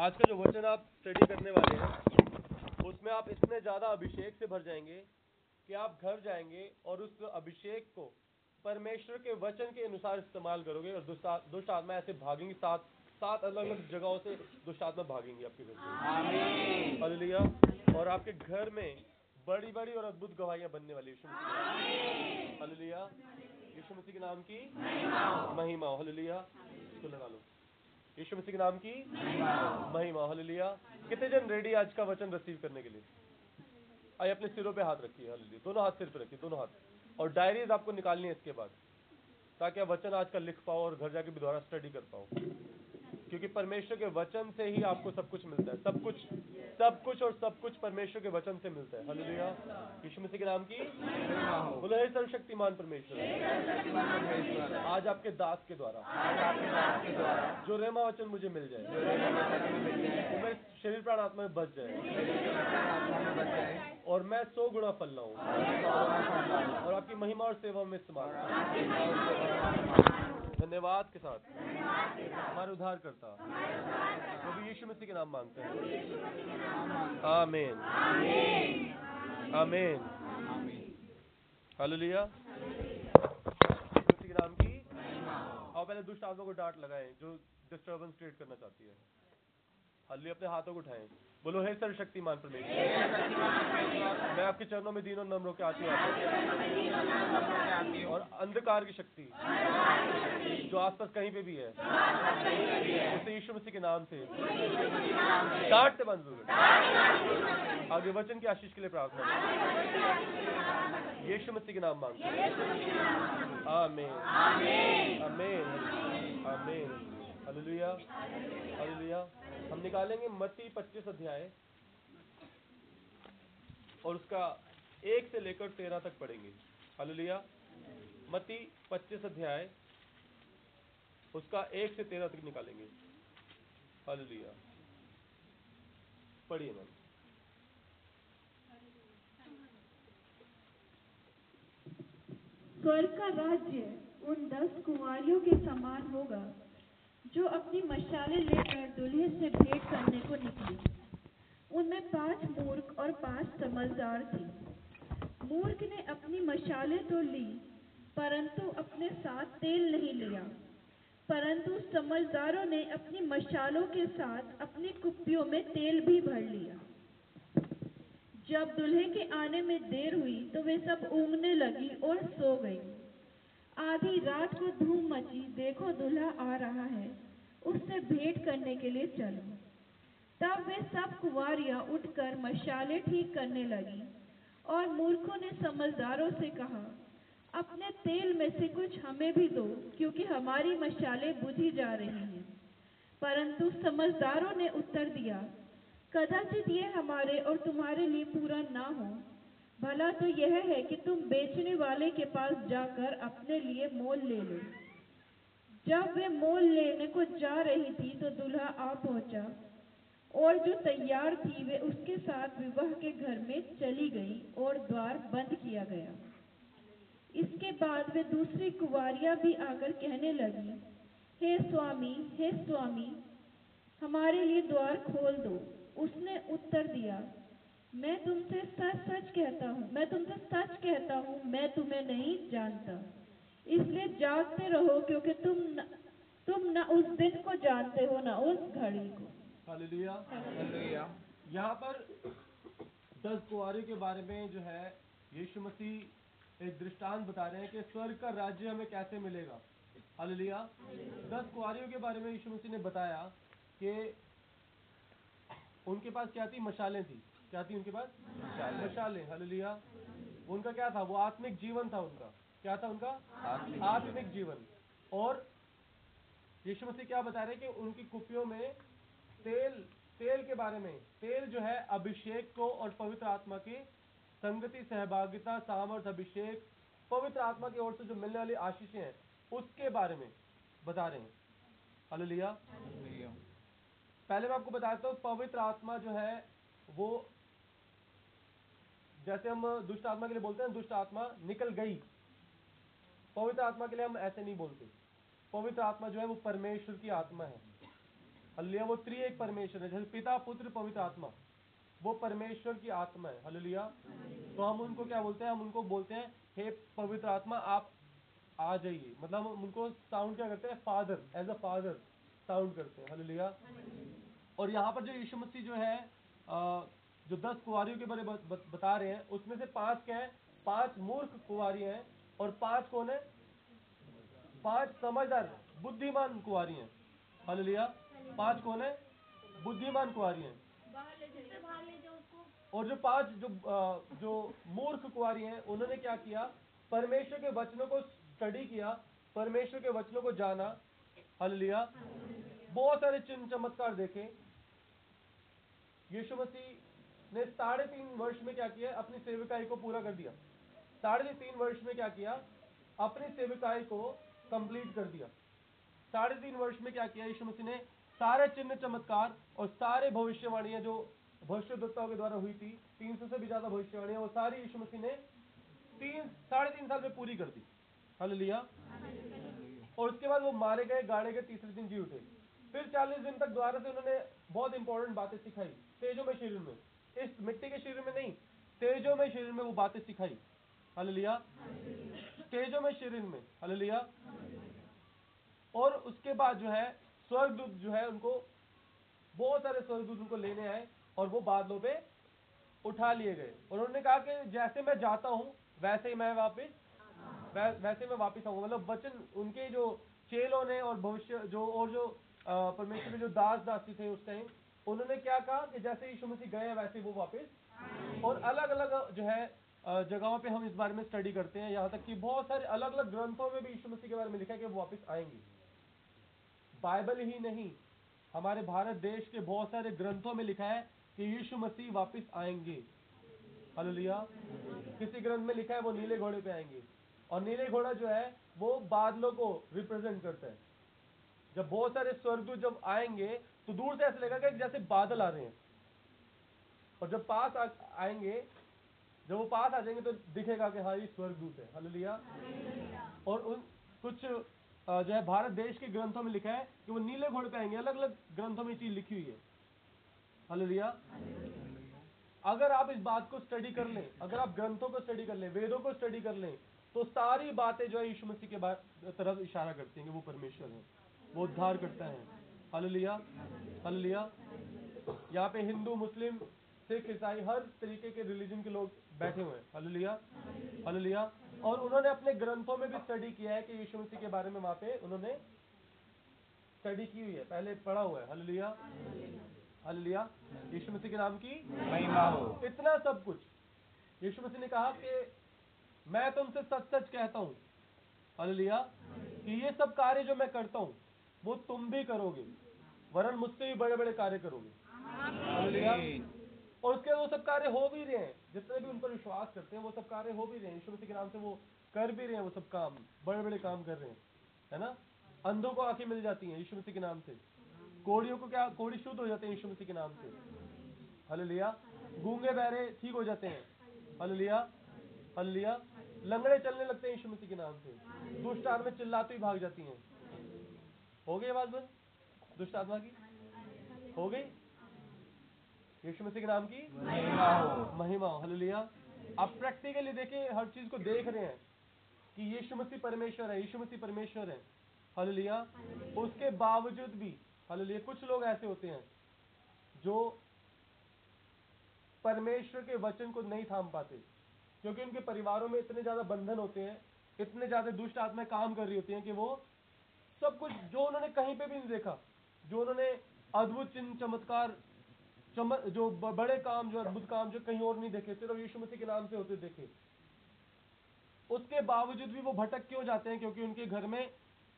आज का जो वचन आप स्टडी करने वाले हैं उसमें आप इतने ज़्यादा अभिषेक से भर जाएँगे कि आप घर जाएँगे और उस अभिषेक को परमेश्वर के वचन के अनुसार इस्तेमाल करोगे और दुष्ट आत्मा ऐसे भागेंगी सात सात अलग अलग जगहों से दुष्ट आत्मा भागेंगी आपके घर से। और आपके घर में बड़ी बड़ी और अद्भुत गवाहियाँ बनने वाली यीशु मसीह। यीशु मसीह के नाम की महिमा हालेलुया। इसको लगा लो। यीशु मसीह के नाम की महिमा हालेलुया कितने जन रेडी आज का वचन रिसीव करने के लिए? आइए अपने सिरों पे हाथ रखिए हालेलुया दोनों हाथ सिर पे रखिए, दोनों हाथ। और डायरीज आपको निकालनी है इसके बाद, ताकि आप वचन आज का लिख पाओ और घर जाके भी दोबारा स्टडी कर पाओ। क्योंकि परमेश्वर के वचन से ही आपको सब कुछ मिलता है। सब कुछ सब कुछ और सब कुछ परमेश्वर के वचन से मिलता है। हालेलुया। यीशु मसीह के नाम की? बोलो हे सर्वशक्तिमान परमेश्वर। आज आपके दास के द्वारा। जो रेमा वचन मुझे मिल जाए। वो मेरे शरीर प्राण आत्मा में बच जाए। और मैं सौ गुणा फल लाऊं। और आपकी महिमा और सेवा में इस्तेमाल। धन्यवाद के साथ। हमारे उद्धार करता प्रभु यीशु मसीह के नाम मांगते हैं। आमीन। आमीन। हालेलुया। मसीह के नाम की। आओ पहले दुष्ट आत्मा को डांट लगाएँ जो डिस्टरबेंस क्रिएट करना चाहती है। हालेलुया अपने हाथों को उठाएँ। बोलो हे सर्वशक्तिमान परमेश्वर। मैं आपके चरणों में दीनों नम्र के आती हूँ। और अंधकार की शक्ति जो आसपास कहीं पे भी है। उसे यीशु मसीह के नाम से। बंद हो गए। आगे वचन की आशीष के लिए प्रार्थना। यीशु मसीह के नाम मांगते आमीन। आमीन। आमीन। हालेलुया। हालेलुया। हम निकालेंगे मती पच्चीस अध्याय। और उसका एक से लेकर तेरह तक पढ़ेंगे। हालेलुया। मत्ती 25 अध्याय, उसका एक से तेरह तक निकालेंगे। हालेलुया। पढ़िए मैम। स्वर्ग का राज्य उन दस कुंवारियों के समान होगा। जो अपनी मशालें लेकर दूल्हे से भेंट करने को निकली। उनमें पाँच मूर्ख और पाँच समझदार थे। मूर्ख ने अपनी मशालें तो ली, परंतु अपने साथ तेल नहीं लिया। परंतु समझदारों ने अपनी मशालों के साथ अपनी कुप्पियों में तेल भी भर लिया। जब दूल्हे के आने में देर हुई तो वे सब ऊँगने लगी और सो गई। आधी रात को धूम मची, देखो दूल्हा आ रहा है। उससे भेंट करने के लिए चलो। तब वे सब कुंवारियाँ उठकर मशाले ठीक करने लगी और मूर्खों ने समझदारों से कहा, अपने तेल में से कुछ हमें भी दो, क्योंकि हमारी मशाले बुझी जा रही हैं। परंतु समझदारों ने उत्तर दिया, कदाचित ये हमारे और तुम्हारे लिए पूरा ना हो। भला तो यह है कि तुम बेचने वाले के पास जाकर अपने लिए मोल ले लो। जब वे मोल लेने को जा रही थी तो दूल्हा आ पहुँचा और जो तैयार थी वे उसके साथ विवाह के घर में चली गई और द्वार बंद किया गया। इसके बाद वे दूसरी कुंवारियाँ भी आकर कहने लगी, हे स्वामी हे स्वामी, हमारे लिए द्वार खोल दो। उसने उत्तर दिया मैं तुमसे सच सच कहता हूँ मैं तुमसे सच कहता हूँ मैं तुम्हें नहीं जानता। इसलिए जागते रहो क्योंकि तुम न, तुम न उस दिन को जानते हो न उस घड़ी को। हालेलुया। यहाँ पर दस कुआरियों के बारे में जो है यीशु मसीह एक दृष्टांत बता रहे हैं कि स्वर्ग का राज्य हमें कैसे मिलेगा। हालेलुया। दस कुआरियों के बारे में यीशु मसीह ने बताया कि उनके पास क्या थी? मशालें थी। क्या थी उनके पास? मशालें। हालेलुया। उनका क्या था? वो आत्मिक जीवन था उनका। क्या था उनका? आत्मिक जीवन। और यीशु मसीह क्या बता रहे हैं कि उनकी कुपियों में तेल तेल के बारे में तेल जो है अभिषेक को और पवित्र आत्मा की संगति सहभागिता सामर्थ अभिषेक पवित्र आत्मा की ओर से जो मिलने वाली आशीषें हैं उसके बारे में बता रहे हैं। हालेलुया। पहले मैं आपको बताता हूँ पवित्र आत्मा जो है वो जैसे हम दुष्ट आत्मा के लिए बोलते हैं, दुष्ट आत्मा निकल गई। पवित्र आत्मा के लिए हम ऐसे नहीं बोलते। पवित्र आत्मा जो है, वो परमेश्वर की आत्मा है। हलिया वो त्रि एक परमेश्वर है। जैसे पिता, पुत्र, पवित्र आत्मा, वो परमेश्वर की आत्मा है। हलिया तो हम उनको क्या बोलते हैं? हम उनको बोलते हैं, हे पवित्र आत्मा, आप आ जाइए। मतलब हम उनको साउंड क्या करते हैं? Father as a father sound करते हैं। हलिया और यहाँ पर जो यीशु मसीह जो है जो दस कुंवारियों के बारे में बत- रहे हैं, उसमें से पाँच क्या है? पाँच मूर्ख कुंवारी हैं और पाँच कौन है? पाँच समझदार, बुद्धिमान कुंवारी हैं। हालेलुया। पाँच कौन है? बुद्धिमान कुंवारी हैं। और जो पाँच, जो जो मूर्ख कुंवारी हैं, उन्होंने क्या किया? परमेश्वर के वचनों को स्टडी किया, परमेश्वर के वचनों को जाना। हल लिया बहुत सारे चिन्ह चमत्कार देखे। यीशु मसीह ने साढ़े तीन वर्ष में क्या किया? अपनी सेविकाई को पूरा कर दिया। साढ़े तीन वर्ष में क्या किया? अपनी सेविकाई को कंप्लीट कर दिया। साढ़े तीन वर्ष में क्या किया? यीशु मसीह ने सारे चिन्ह, चमत्कार और सारे भविष्यवाणियाँ जो भविष्यवक्ताओं के द्वारा हुई थी, तीन सौ से भी ज़्यादा भविष्यवाणियाँ, वो सारी यीशु मसीह ने तीन, साढ़े तीन साल में पूरी कर दी। हल लिया और उसके बाद वो मारे गए गाड़े गए तीसरे दिन जी उठे। फिर चालीस दिन तक द्वारा से उन्होंने बहुत इंपॉर्टेंट बातें सिखाई, तेजो में, शरीर में। इस मिट्टी के शरीर में नहीं तेजो में शरीर में वो बातें सिखाई। हालेलुया। तेजो में शरीर में हालेलुया। और उसके बाद जो है स्वर्गदूत जो है उनको बहुत सारे स्वर्गदूत उनको लेने आए और वो बादलों पे उठा लिए गए। और उन्होंने कहा कि जैसे मैं जाता हूँ वैसे ही मैं वापस वै, वैसे मैं वापस आऊँगा। मतलब वचन उनके जो चेलों ने और भविष्य जो और जो परमेश्वर के जो दास दासी थे उस टाइम उन्होंने क्या कहा कि जैसे यीशु मसीह गए, वैसे वो वापस। और अलग अलग जो है जगहों पे हम इस बारे में स्टडी करते हैं। यहाँ तक कि बहुत सारे अलग अलग ग्रंथों में भी यीशु मसीह के बारे में लिखा है कि वो वापस आएँगे। बाइबल ही नहीं, हमारे भारत देश के बहुत सारे ग्रंथों में लिखा है कि यीशु मसीह वापस आएँगे। हालेलुया। किसी ग्रंथ में लिखा है वो नीले घोड़े पे आएँगे। और नीले घोड़ा जो है, वो बादलों को रिप्रेजेंट करता है। जब बहुत सारे स्वर्गदूत जब आएँगे तो दूर से ऐसा लगेगा कि जैसे बादल आ रहे हैं। और जब पास आ, आएँगे जब वो पास आ जाएँगे तो दिखेगा कि हाँ ये स्वर्ग स्वर्गदूत है। हालेलुया। और उन कुछ जो है भारत देश के ग्रंथों में लिखा है कि वो नीले घोड़े पे आएँगे। अलग अलग ग्रंथों में चीज़ लिखी हुई है। हालेलुया। अगर आप इस बात को स्टडी कर लें अगर आप ग्रंथों को स्टडी कर लें वेदों को स्टडी कर लें तो सारी बातें जो है यीशु मसीह के तरफ़ इशारा करती हैं कि वो परमेश्वर है वो उद्धार करता है। हालेलुया हालेलुया यहाँ पे हिंदू, मुस्लिम, सिख, ईसाई, हर तरीके के रिलीजन के लोग बैठे हुए हैं। हालेलुया हालेलुया और उन्होंने अपने ग्रंथों में भी स्टडी किया है कि यीशु मसीह के बारे में वहाँ पे उन्होंने स्टडी की हुई है। पहले पढ़ा हुआ है। हालेलुया हालेलुया यीशु मसीह के नाम की महिमा हो। इतना सब कुछ। यीशु मसीह ने कहा कि मैं तुमसे सच सच कहता हूँ। हालेलुया कि ये सब कार्य जो मैं करता हूँ वो तुम भी करोगे वरन मुझसे भी बड़े बड़े कार्य करोगे। और उसके वो सब कार्य हो भी रहे हैं जितने भी उन पर विश्वास करते हैं वो सब कार्य हो भी रहे हैं। मसीह के नाम से वो कर भी रहे हैं वो सब काम बड़े बड़े काम कर रहे हैं। है ना? अंधों को आँखें मिल जाती हैं यीशु मसीह के नाम से। कोड़ियों को क्या कोड़ी शुद्ध हो जाते हैं यीशु मसीह के नाम से। हल लिया गूँगे बहरे ठीक हो जाते हैं। हल लिया हल लिया लंगड़े चलने लगते हैं यीशु मसीह के नाम से। दुष्ट आत्मा चिल्लाती हुई भाग जाती हैं। हो गई आवाज़ बंद? दुष्ट आत्मा की? हो गई? यीशु मसीह के नाम की? महिमा हो। महिमा आप प्रैक्टिकली देखिए, हर चीज़ को देख रहे हैं कि यीशु मसीह परमेश्वर है, यीशु मसीह परमेश्वर है। हालेलुया। उसके बावजूद भी, हालेलुया, कुछ लोग ऐसे होते हैं जो परमेश्वर के वचन को नहीं थाम पाते, क्योंकि उनके परिवारों में इतने ज़्यादा बंधन होते हैं, इतने ज़्यादा दुष्ट आत्माएँ काम कर रही होती हैं कि वो सब कुछ जो उन्होंने कहीं पे भी नहीं देखा जो उन्होंने अद्भुत चिन्ह चमत्कार चम जो बड़े काम जो अद्भुत काम जो कहीं और नहीं देखे सिर्फ़ यीशु मसीह के नाम से होते देखे। उसके बावजूद भी वो भटक क्यों जाते हैं? क्योंकि उनके घर में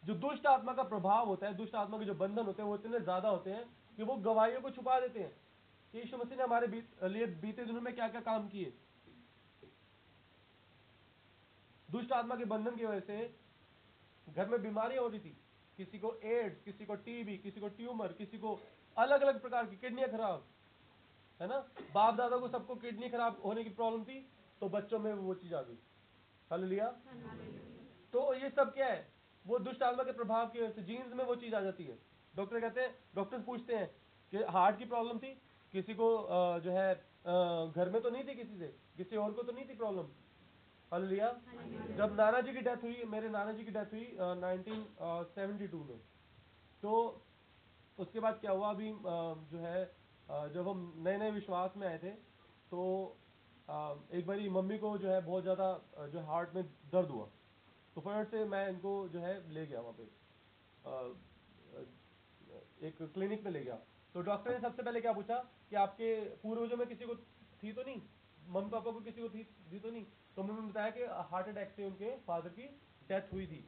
जो दुष्ट आत्मा का प्रभाव होता है दुष्ट आत्मा के जो बंधन होते हैं वो इतने ज़्यादा होते हैं कि वो गवाहियों को छुपा देते हैं यीशु मसीह ने हमारे बीत, लिए बीते दिनों में क्या क्या काम किए। दुष्ट आत्मा के बंधन की वजह से घर में बीमारियाँ हो रही थी। किसी को एड्स किसी को टीबी किसी को ट्यूमर, किसी को अलग अलग प्रकार की किडनियाँ खराब, है ना? बाप दादा को सबको किडनी खराब होने की प्रॉब्लम थी तो बच्चों में वो चीज़ आ गई। हल लिया? तो ये सब क्या है? वो दुष्ट आत्मा के प्रभाव की वजह से जीन्स में वो चीज़ आ जाती है। डॉक्टर कहते हैं डॉक्टर पूछते हैं कि हार्ट की प्रॉब्लम थी? किसी को जो है घर में तो नहीं थी किसी से? किसी और को तो नहीं थी प्रॉब्लम हालेलुया जब नाना जी की डेथ हुई मेरे नाना जी की डेथ हुई नाइनटीन सेवेंटी टू में। तो उसके बाद क्या हुआ अभी अ, जो है अ, जब हम नए नए विश्वास में आए थे तो अ, एक बारी मम्मी को जो है बहुत ज़्यादा जो हार्ट में दर्द हुआ। तो फटाफट से मैं इनको जो है ले गया वहाँ पे। एक क्लिनिक में ले गया। तो डॉक्टर ने सबसे पहले क्या पूछा कि आपके पूर्वजों में किसी को थी तो नहीं? मम्मी पापा को किसी को थी थी तो नहीं? तो मम्मी ने बताया कि हार्ट अटैक से उनके फादर की डेथ हुई थी।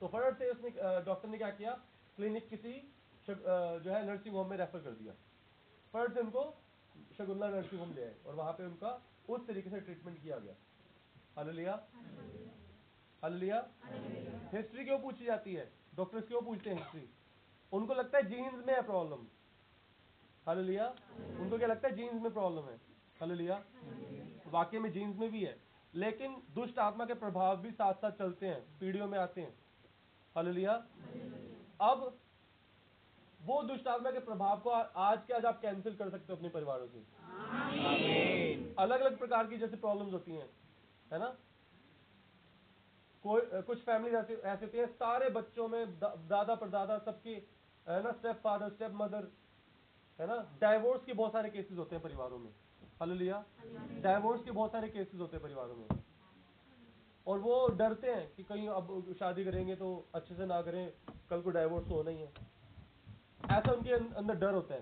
तो फटाफट से उसने डॉक्टर ने क्या किया? क्लिनिक किसी जो है, नर्सिंग होम में रेफर कर दिया। फटाफट से उनको शगुल्ला नर्सिंग होम ले आए और वहाँ पे उनका उस तरीके से ट्रीटमेंट किया गया। हालेलुया। हालेलुया। हिस्ट्री क्यों पूछी जाती है? डॉक्टर्स क्यों पूछते हैं हिस्ट्री? उनको लगता है जीन्स में है प्रॉब्लम। हालेलुया। उनको क्या लगता है? जीन्स में प्रॉब्लम है। हालेलुया। वाकई में जीन्स में भी है लेकिन दुष्ट आत्मा के प्रभाव भी साथ साथ चलते हैं पीढ़ियों में आते हैं। हालेलुया। अब वो दुष्ट आत्मा के प्रभाव को आज के आज आप कैंसिल कर सकते हो अपने परिवारों से। अलग अलग प्रकार की जैसे प्रॉब्लम्स होती हैं है ना? कोई कुछ फैमिली ऐसे ऐसे होती है सारे बच्चों में दा- दादा परदादा सबके है ना स्टेप फादर स्टेप मदर है ना? डाइवोर्स के बहुत सारे केसेस होते हैं परिवारों में। हालेलुया डाइवोर्स के बहुत सारे केसेस होते हैं परिवारों में। और वो डरते हैं कि कहीं अब शादी करेंगे तो अच्छे से ना करें, कल को डाइवोर्स होना ही है। ऐसा उनके अं- अंदर डर होता है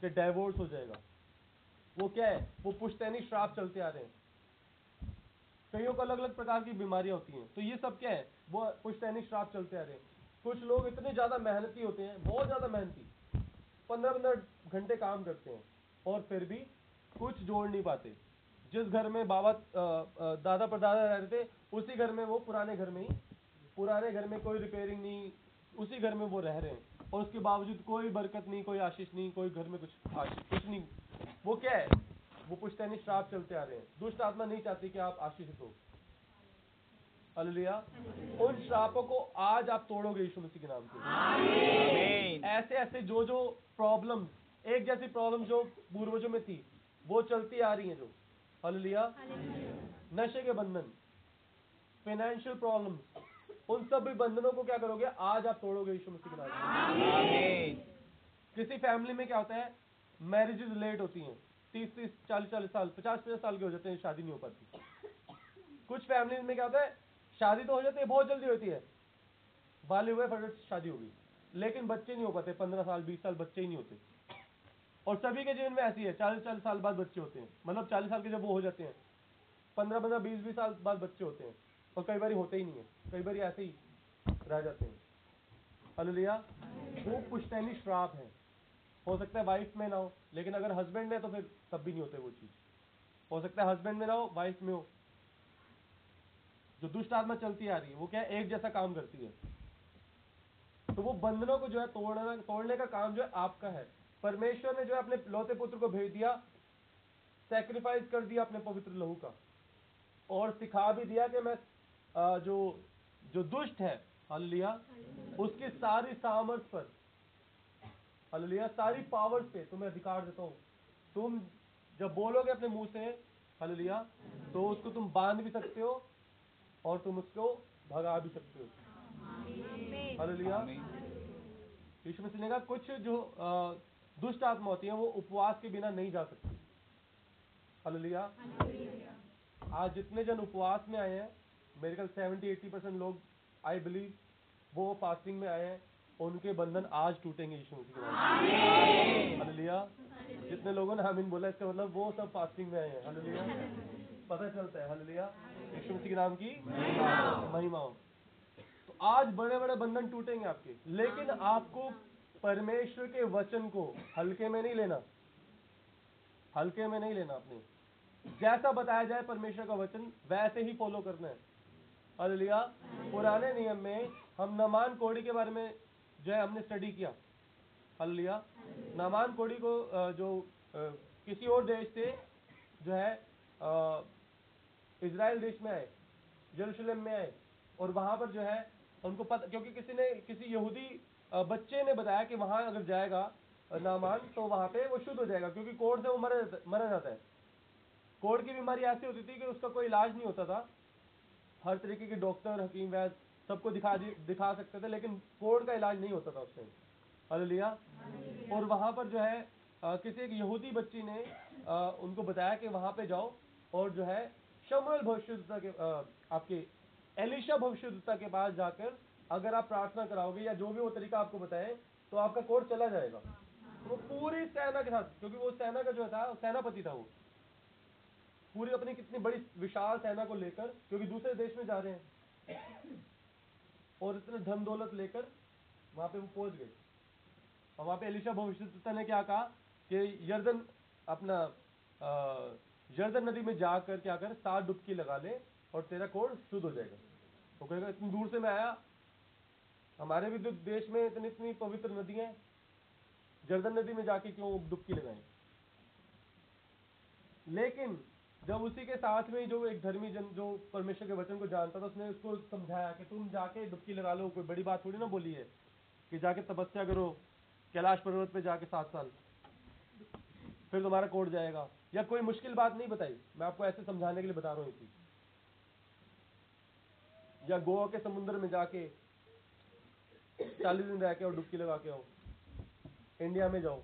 कि डाइवोर्स हो जाएगा। वो क्या है? वो पुश्तैनी श्राप चलते आ रहे हैं। कईयों को अलग अलग प्रकार की बीमारियाँ होती हैं। तो ये सब क्या है? वो पुश्तैनी श्राप चलते आ रहे हैं। कुछ लोग इतने ज़्यादा मेहनती होते हैं, बहुत ज़्यादा मेहनती, पंद्रह पंद्रह घंटे काम करते हैं और फिर भी कुछ जोड़ नहीं पाते। जिस घर में बाबा दादा परदादा रहते थे उसी घर में वो पुराने घर में ही पुराने घर में कोई रिपेयरिंग नहीं उसी घर में वो रह रहे हैं। और उसके बावजूद कोई बरकत नहीं कोई आशीष नहीं कोई घर में कुछ आशीष कुछ नहीं। वो क्या है? वो पुश्तैनी श्राप चलते आ रहे हैं। दुष्ट आत्मा नहीं चाहती कि आप आशीषित हो। हालेलुया। उन श्रापों को आज आप तोड़ोगे यीशु मसीह के नाम से। ऐसे ऐसे जो जो प्रॉब्लम एक जैसी प्रॉब्लम जो पूर्वजों में थी वो चलती आ रही हैं जो। हालेलुया। नशे के बंधन फाइनेंशियल प्रॉब्लम्स उन सब भी बंधनों को क्या करोगे? आज आप तोड़ोगे यीशु मसीह के नाम से। किसी फैमिली में क्या होता है? मैरिजेस लेट होती हैं। तीस तीस चालीस चालीस साल पचास पचास साल के हो जाते हैं शादी नहीं हो पाती। कुछ फैमिली में क्या होता है? शादी तो हो जाती है बहुत जल्दी होती है। बाले हुए फटाफट शादी होगी लेकिन बच्चे नहीं हो पाते पंद्रह साल बीस साल बच्चे ही नहीं होते। और सभी के जीवन में ऐसी है, चालीस चालीस साल बाद बच्चे होते हैं। मतलब चालीस साल के जब वो हो जाते हैं, पंद्रह पंद्रह बीस बीस साल बाद बच्चे होते हैं। और कई बार होते ही नहीं है, कई बार ऐसे ही रह जाते हैं। हालेलुया। वो पुश्तैनी श्राप है। हो सकता है वाइफ में ना हो, लेकिन अगर हस्बैंड में तो फिर तब भी नहीं होते वो चीज़। हो सकता है हस्बैंड में ना हो वाइफ में हो। जो दुष्ट आत्मा चलती आ रही है, वो क्या है? एक जैसा काम करती है। तो वो बंधनों को जो है तोड़ना, तोड़ने का काम जो है आपका है। परमेश्वर ने जो है अपने लौते पुत्र को भेज दिया सेक्रीफाइस कर दिया अपने पवित्र लहू का। और सिखा भी दिया कि मैं जो जो दुष्ट है हालेलुया उसकी सारी सामर्थ पर हालेलुया सारी पावर्स पे तुम्हें अधिकार देता हूँ। तुम जब बोलोगे अपने मुँह से हालेलुया तो उसको तुम बाँध भी सकते हो और तुम उसको भगा भी सकते हो। हालेलुया। यीशु मसीह ने कहा कुछ जो अ, दुष्ट आत्मा होती है वो उपवास के बिना नहीं जा सकती। हालेलुया। आज जितने जन उपवास में आए हैं मेरे ख्याल सेवेंटी एट्टी परसेंट लोग आई बिलीव वो फास्टिंग में आए हैं उनके बंधन आज टूटेंगे यीशु मसीह के नाम से जितने लोगों ने आमीन बोला इसका मतलब वो सब फास्टिंग में आए हैं। हालेलुया। पता चलता है। हालेलुया। यीशु मसीह के नाम की महिमा। हो तो आज बड़े बड़े बंधन टूटेंगे आपके। लेकिन आपको परमेश्वर के वचन को हल्के में नहीं लेना। हल्के में नहीं लेना आपने जैसा बताया जाए परमेश्वर का वचन, वैसे ही फॉलो करना है। अलिया पुराने नियम में हम नमान कोड़ी के बारे में जो है, हमने स्टडी किया। अलिया नमान कोड़ी को जो किसी और देश से जो है इज़राइल देश में आए, यरूशलेम में आए, और वहाँ पर जो है, उनको पता, क्योंकि किसी ने, किसी यहूदी बच्चे ने बताया कि वहाँ अगर जाएगा नामान तो वहाँ पे वो शुद्ध हो जाएगा क्योंकि कोढ़ से वो मरा मरा जाता है। कोढ़ की बीमारी ऐसी होती थी कि उसका कोई इलाज नहीं होता था। हर तरीके के डॉक्टर हकीम वैद सबको दिखा दिखा सकते थे लेकिन कोढ़ का इलाज नहीं होता था उस टाइम हालेलुया। और वहाँ पर जो है अ, किसी एक यहूदी बच्ची ने अ, उनको बताया कि वहाँ पे जाओ और जो है शमुएल भविष्यद्वक्ता के अ, आपके एलिशा भविष्यद्वक्ता के पास जाकर अगर आप प्रार्थना कराओगे या जो भी वो तरीका आपको बताए तो आपका कोढ़ चला जाएगा। वो पूरी सेना के साथ, क्योंकि वो सेना का जो था सेनापति था वो। पूरी अपनी कितनी बड़ी विशाल सेना को लेकर, क्योंकि दूसरे देश में जा रहे हैं। और इतने धन दौलत लेकर, वहाँ पे वो पहुँच गए। और वहाँ पे एलिशा भविष्यद्वक्ता ने क्या कहा कि यर्दन अपना यर्दन नदी में जाकर क्या कर सात डुबकी लगा ले और तेरा कोढ़ शुद्ध हो जाएगा। वो तो कहेगा, इतनी दूर से मैं आया हमारे भी देश में इतनी इतनी पवित्र नदियाँ हैं। जर्दन नदी में जाके क्यों डुबकी लगाएँ? लेकिन जब उसी के साथ में जो एक धर्मी जन जो परमेश्वर के वचन को जानता था, उसने उसको समझाया कि तुम जाके डुबकी लगा लो, कोई बड़ी बात थोड़ी ना बोली है कि जाके तपस्या करो, कैलाश पर्वत पे जाके सात साल। फिर तुम्हारा कोड जाएगा। या कोई मुश्किल बात नहीं बताई। मैं आपको ऐसे समझाने के लिए बता रहा हूँ या गोवा के समुद्र में जाके चालीस दिन रह के और डुबकी लगा के आओ। इंडिया में जाओ,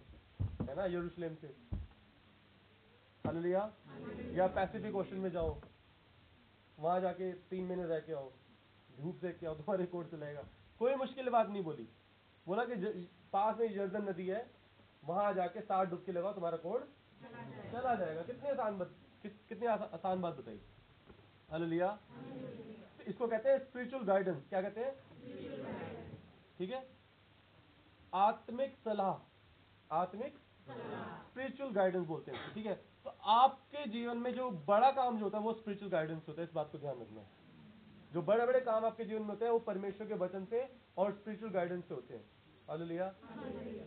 है ना यरूशलेम से। हालेलुया या पैसिफिक ओशन में जाओ। वहाँ जाके तीन महीने रह के आओ। धूप के आओ, तुम्हारे कोट चलाएगा कोई मुश्किल बात नहीं बोली। बोला कि पास में जर्दन नदी है, वहाँ जाके सात डुबकी लगाओ, तुम्हारा कोड चला जाएगा। कितनी आसान बात कितनी आसान बात बताई। हालेलुया इसको कहते हैं स्पिरिचुअल गाइडेंस क्या कहते हैं? ठीक है? आत्मिक सलाह आत्मिक स्पिरिचुअल गाइडेंस बोलते हैं ठीक है? तो आपके जीवन में जो बड़ा काम जो होता है वो स्पिरिचुअल गाइडेंस होता है इस बात को ध्यान रखना। जो बड़े बड़े काम आपके जीवन में होते हैं वो परमेश्वर के वचन से और स्पिरिचुअल गाइडेंस से होते हैं। हालेलुया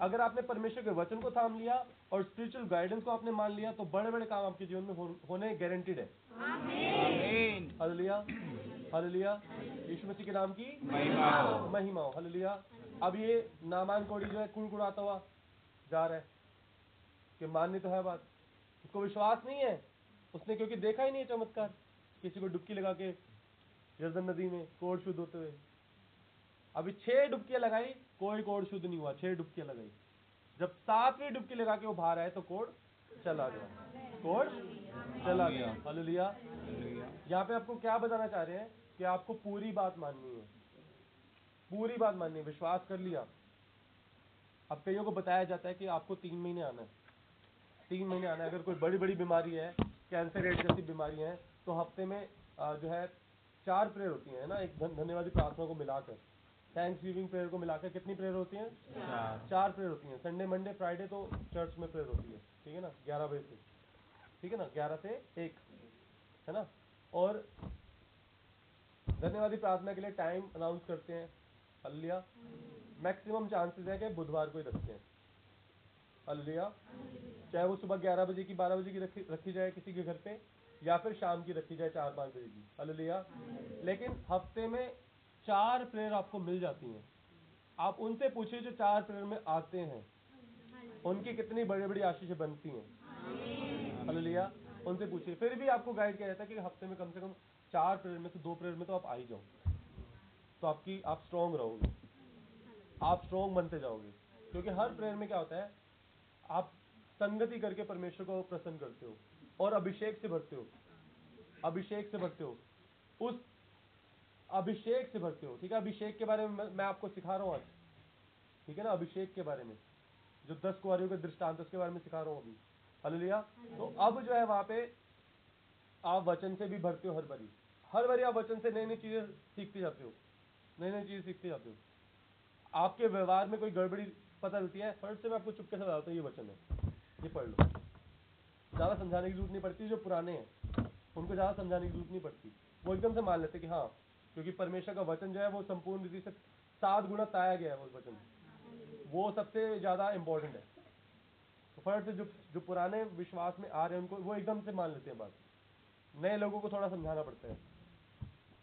अगर आपने परमेश्वर के वचन को थाम लिया और स्पिरिचुअल गाइडेंस को आपने मान लिया तो बड़े बड़े काम आपके जीवन में होने गारंटीड है। Hallelujah hallelujah. यीशु मसीह के नाम की महिमा हो। महिमा हो। हालेलुया। अब ये नामान कोड़ी जो है कुड़कुड़ाता हुआ जा रहा है कि मान्य तो है बात। उसको विश्वास नहीं है। उसने क्योंकि देखा ही नहीं है चमत्कार। किसी को डुबकी लगा के यर्दन नदी में कोड़ शुद्ध होते हुए। अभी छह डुबकियाँ लगाई कोई कोड़ शुद्ध नहीं हुआ। छह डुबकियाँ लगाई। जब सातवीं डुबकी लगा के वो बाहर आए तो कोड़ चला गया। कोड़ चला गया। हालेलुया। यहाँ पे आपको क्या बताना चाह रहे हैं कि आपको पूरी बात माननी है। पूरी बात माननी है विश्वास कर लिया। अब कईयों को बताया जाता है कि आपको तीन महीने आना है। तीन महीने आना है। अगर कोई बड़ी बड़ी बीमारी है कैंसर एड जैसी बीमारी है तो हफ़्ते में जो है चार प्रेयर होती है ना? एक धन्यवादी प्रार्थना को मिलाकर। थैंक्स गिविंग प्रेयर को मिलाकर कितनी प्रेयर होती है? चार। चार प्रेयर होती हैं। संडे मंडे फ्राइडे तो चर्च में प्रेयर होती है। ठीक है ना? ग्यारह बजे से। ठीक है ना? ग्यारह से एक। है ना? और धन्यवादी प्रार्थना के लिए टाइम अनाउंस करते हैं हल्लिया मैक्सिमम चांसेस है कि बुधवार को ही रखते हैं। हल्लिया चाहे वो सुबह ग्यारह बजे की, बारह बजे की रखी रखी जाए किसी के घर पे, या फिर शाम की रखी जाए चार पाँच बजे की। हल्लिया लेकिन हफ़्ते में चार प्रेयर आपको मिल जाती हैं। आप उनसे पूछिए जो चार प्रेयर में आते हैं। उनकी कितनी बड़ी बड़ी आशीषें बनती हैं। हालेलुया उनसे पूछिए। फिर भी आपको गाइड किया जाता है कि हफ़्ते में कम से कम चार प्रेयर में से दो प्रेयर में तो आप आ ही जाओ तो आपकी, आप स्ट्रांग रहोगे। आप स्ट्रांग बनते जाओगे। क्योंकि हर प्रेयर में क्या होता है, आप संगति करके परमेश्वर को प्रसन्न करते हो और अभिषेक से भरते हो। अभिषेक से भरते हो। उस अभिषेक से भरते हो। ठीक है, अभिषेक के बारे में मैं- आपको सिखा रहा हूँ आज। ठीक है ना, अभिषेक के बारे में। जो दस कुआरियों के दृष्टांत उसके बारे में सिखा रहा हूँ अभी। हालेलुया। तो अब जो है वहाँ पे आप वचन से भी भरते हो हर बारी। हर बारी आप वचन से नई नई चीज़ें सीखते जाते हो। नई नई चीज़ें सीखते जाते हो। आपके व्यवहार में कोई गड़बड़ी पता चलती है? फ़र्स्ट से मैं आपको चुपके से बताता हूँ, ये वचन है। ये पढ़ लो। ज़्यादा समझाने की ज़रूरत नहीं पड़ती, जो पुराने हैं, उनको ज़्यादा समझाने की ज़रूरत नहीं पड़ती। वो एकदम से मान लेते कि हाँ क्योंकि परमेश्वर का वचन जो है वो संपूर्ण रीति से सात गुना ताया गया है वो वचन। वो सबसे ज़्यादा इंपॉर्टेंट है। तो से जो जो पुराने विश्वास में आ रहे हैं उनको वो एकदम से मान लेते हैं बात। नए लोगों को थोड़ा समझाना पड़ता है।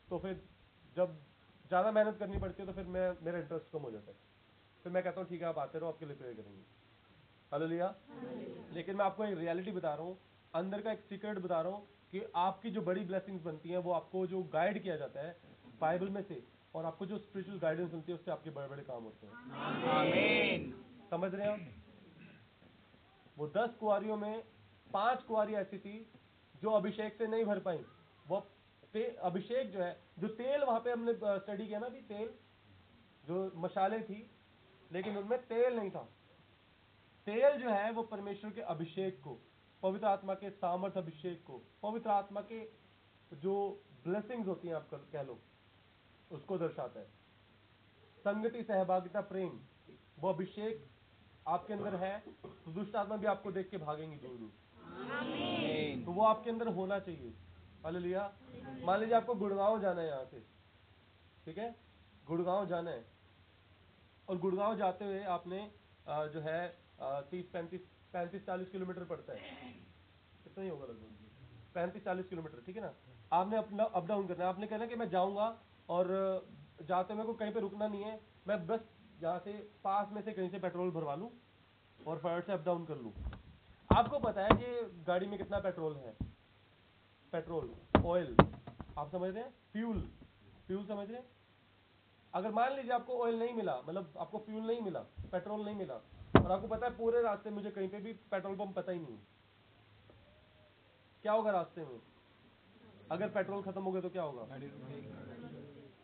तो फिर जब ज़्यादा मेहनत करनी पड़ती है तो फिर मैं मेरा इंटरेस्ट कम हो जाता है। फिर मैं कहता हूँ ठीक है आप आते रहो आपके लिए प्रेयर करेंगे। हालेलुया लेकिन मैं आपको एक रियलिटी बता रहा हूँ। अंदर का एक सीक्रेट बता रहा हूँ कि आपकी जो बड़ी ब्लेसिंग्स बनती हैं वो आपको जो गाइड किया जाता है बाइबल में से और आपको जो स्पिरिचुअल गाइडेंस मिलती है उससे आपके बड़े बड़े काम होते हैं। समझ रहे हैं आप? वो दस कुआरियों में पाँच कुआरी ऐसी थी जो अभिषेक से नहीं भर पाई। वो अभिषेक जो है, जो तेल वहाँ पे हमने स्टडी किया ना भी तेल, जो मशाले थी, लेकिन उनमें तेल नहीं था। तेल जो है वो परमेश्वर के अभिषेक को, पवित्र आत्मा के सामर्थ अभिषेक को, पवित्र आत्मा के जो ब्लेसिंग्स होती हैं आप कह लो, उसको दर्शाता है। संगति, सहभागिता, प्रेम, वो अभिषेक आपके अंदर है तो दुष्ट आत्मा भी आपको देख के भागेंगी दूर दूर तो वो आपके अंदर होना चाहिए। मान लिया मान लीजिए आपको गुड़गांव जाना है यहाँ से ठीक है? गुड़गांव जाना है। और गुड़गांव जाते हुए आपने जो है तीस पैंतीस पैंतीस चालीस किलोमीटर पड़ता है। कितना ही होगा लगभग। पैंतीस चालीस किलोमीटर ठीक है ना? आपने अपना अप डाउन करना है। आपने कहना कि मैं जाऊँगा और जाते मेरे को कहीं पे रुकना नहीं है। मैं बस यहाँ से पास में से कहीं से पेट्रोल भरवा लूँ और फटाफट से अप डाउन कर लूँ। आपको पता है कि गाड़ी में कितना पेट्रोल है? पेट्रोल ऑयल आप समझ रहे हैं? फ्यूल फ्यूल समझ रहे हैं? अगर मान लीजिए आपको ऑयल नहीं मिला मतलब आपको फ्यूल नहीं मिला, पेट्रोल नहीं मिला, और आपको पता है पूरे रास्ते मुझे कहीं पे भी पेट्रोल पंप पता ही नहीं क्या होगा रास्ते में? अगर पेट्रोल खत्म हो गया तो क्या होगा?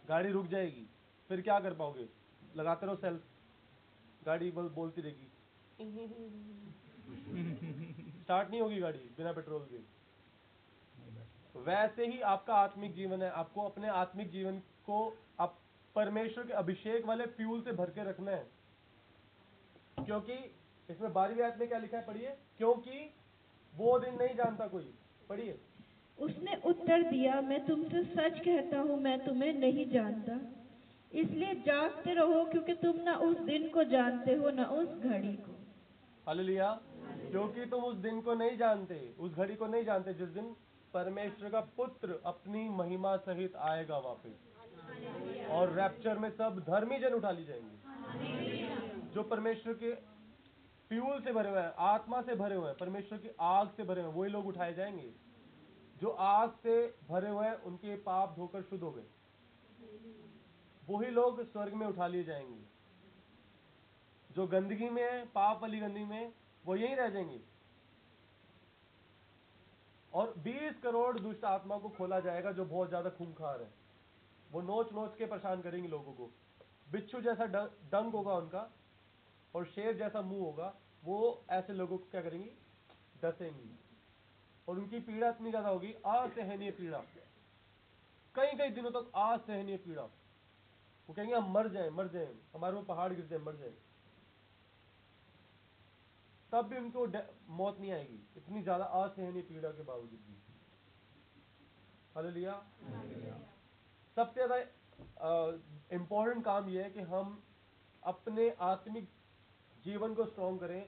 गाड़ी रुक जाएगी। फिर क्या कर पाओगे? लगाते रहो सेल्फ गाड़ी बस बोलती रहेगी। स्टार्ट नहीं होगी गाड़ी बिना पेट्रोल के। वैसे ही आपका आत्मिक जीवन है आपको अपने आत्मिक जीवन को आप परमेश्वर के अभिषेक वाले फ्यूल से भर के रखना है। क्योंकि इसमें बारहवीं आयत में क्या लिखा है पढ़िए? क्योंकि वो दिन नहीं जानता कोई। पढ़िए। उसने उत्तर दिया मैं तुमसे सच कहता हूँ मैं तुम्हें नहीं जानता। इसलिए जागते रहो क्योंकि तुम ना उस दिन को जानते हो ना उस घड़ी को। हालेलुया। क्योंकि तुम उस दिन को नहीं जानते उस घड़ी को नहीं जानते जिस दिन परमेश्वर का पुत्र अपनी महिमा सहित आएगा वापस। और रैप्चर में सब धर्मी जन उठा ली जाएँगे। जो परमेश्वर के फ्यूल से भरे हुए हैं आत्मा से भरे हुए हैं परमेश्वर की आग से भरे हुए वही लोग उठाए जाएँगे। जो आग से भरे हुए हैं उनके पाप धोकर शुद्ध हो गए। वही लोग स्वर्ग में उठा लिए जाएँगे। जो गंदगी में है, पाप वाली गंदगी में वो यही रह जाएँगे। और 20 करोड़ दुष्ट आत्मा को खोला जाएगा जो बहुत ज़्यादा खूंखार है। वो नोच नोच के परेशान करेंगे लोगों को। बिच्छू जैसा ड- डंक होगा उनका और शेर जैसा मुँह होगा, वो ऐसे लोगों को क्या करेंगी? डसेंगी। और उनकी पीड़ा इतनी ज़्यादा होगी, असहनीय पीड़ा। कई कई दिनों तक असहनीय पीड़ा। वो कहेंगे हम मर जाएँ मर जाएँ हमारे वो पहाड़ गिर जाए मर जाए। तब भी उनको मौत नहीं आएगी। इतनी ज़्यादा असहनीय पीड़ा के बावजूद भी। हालेलुया। सबसे ज़्यादा इम्पोर्टेंट काम यह है कि हम अपने आत्मिक जीवन को स्ट्रॉन्ग करें।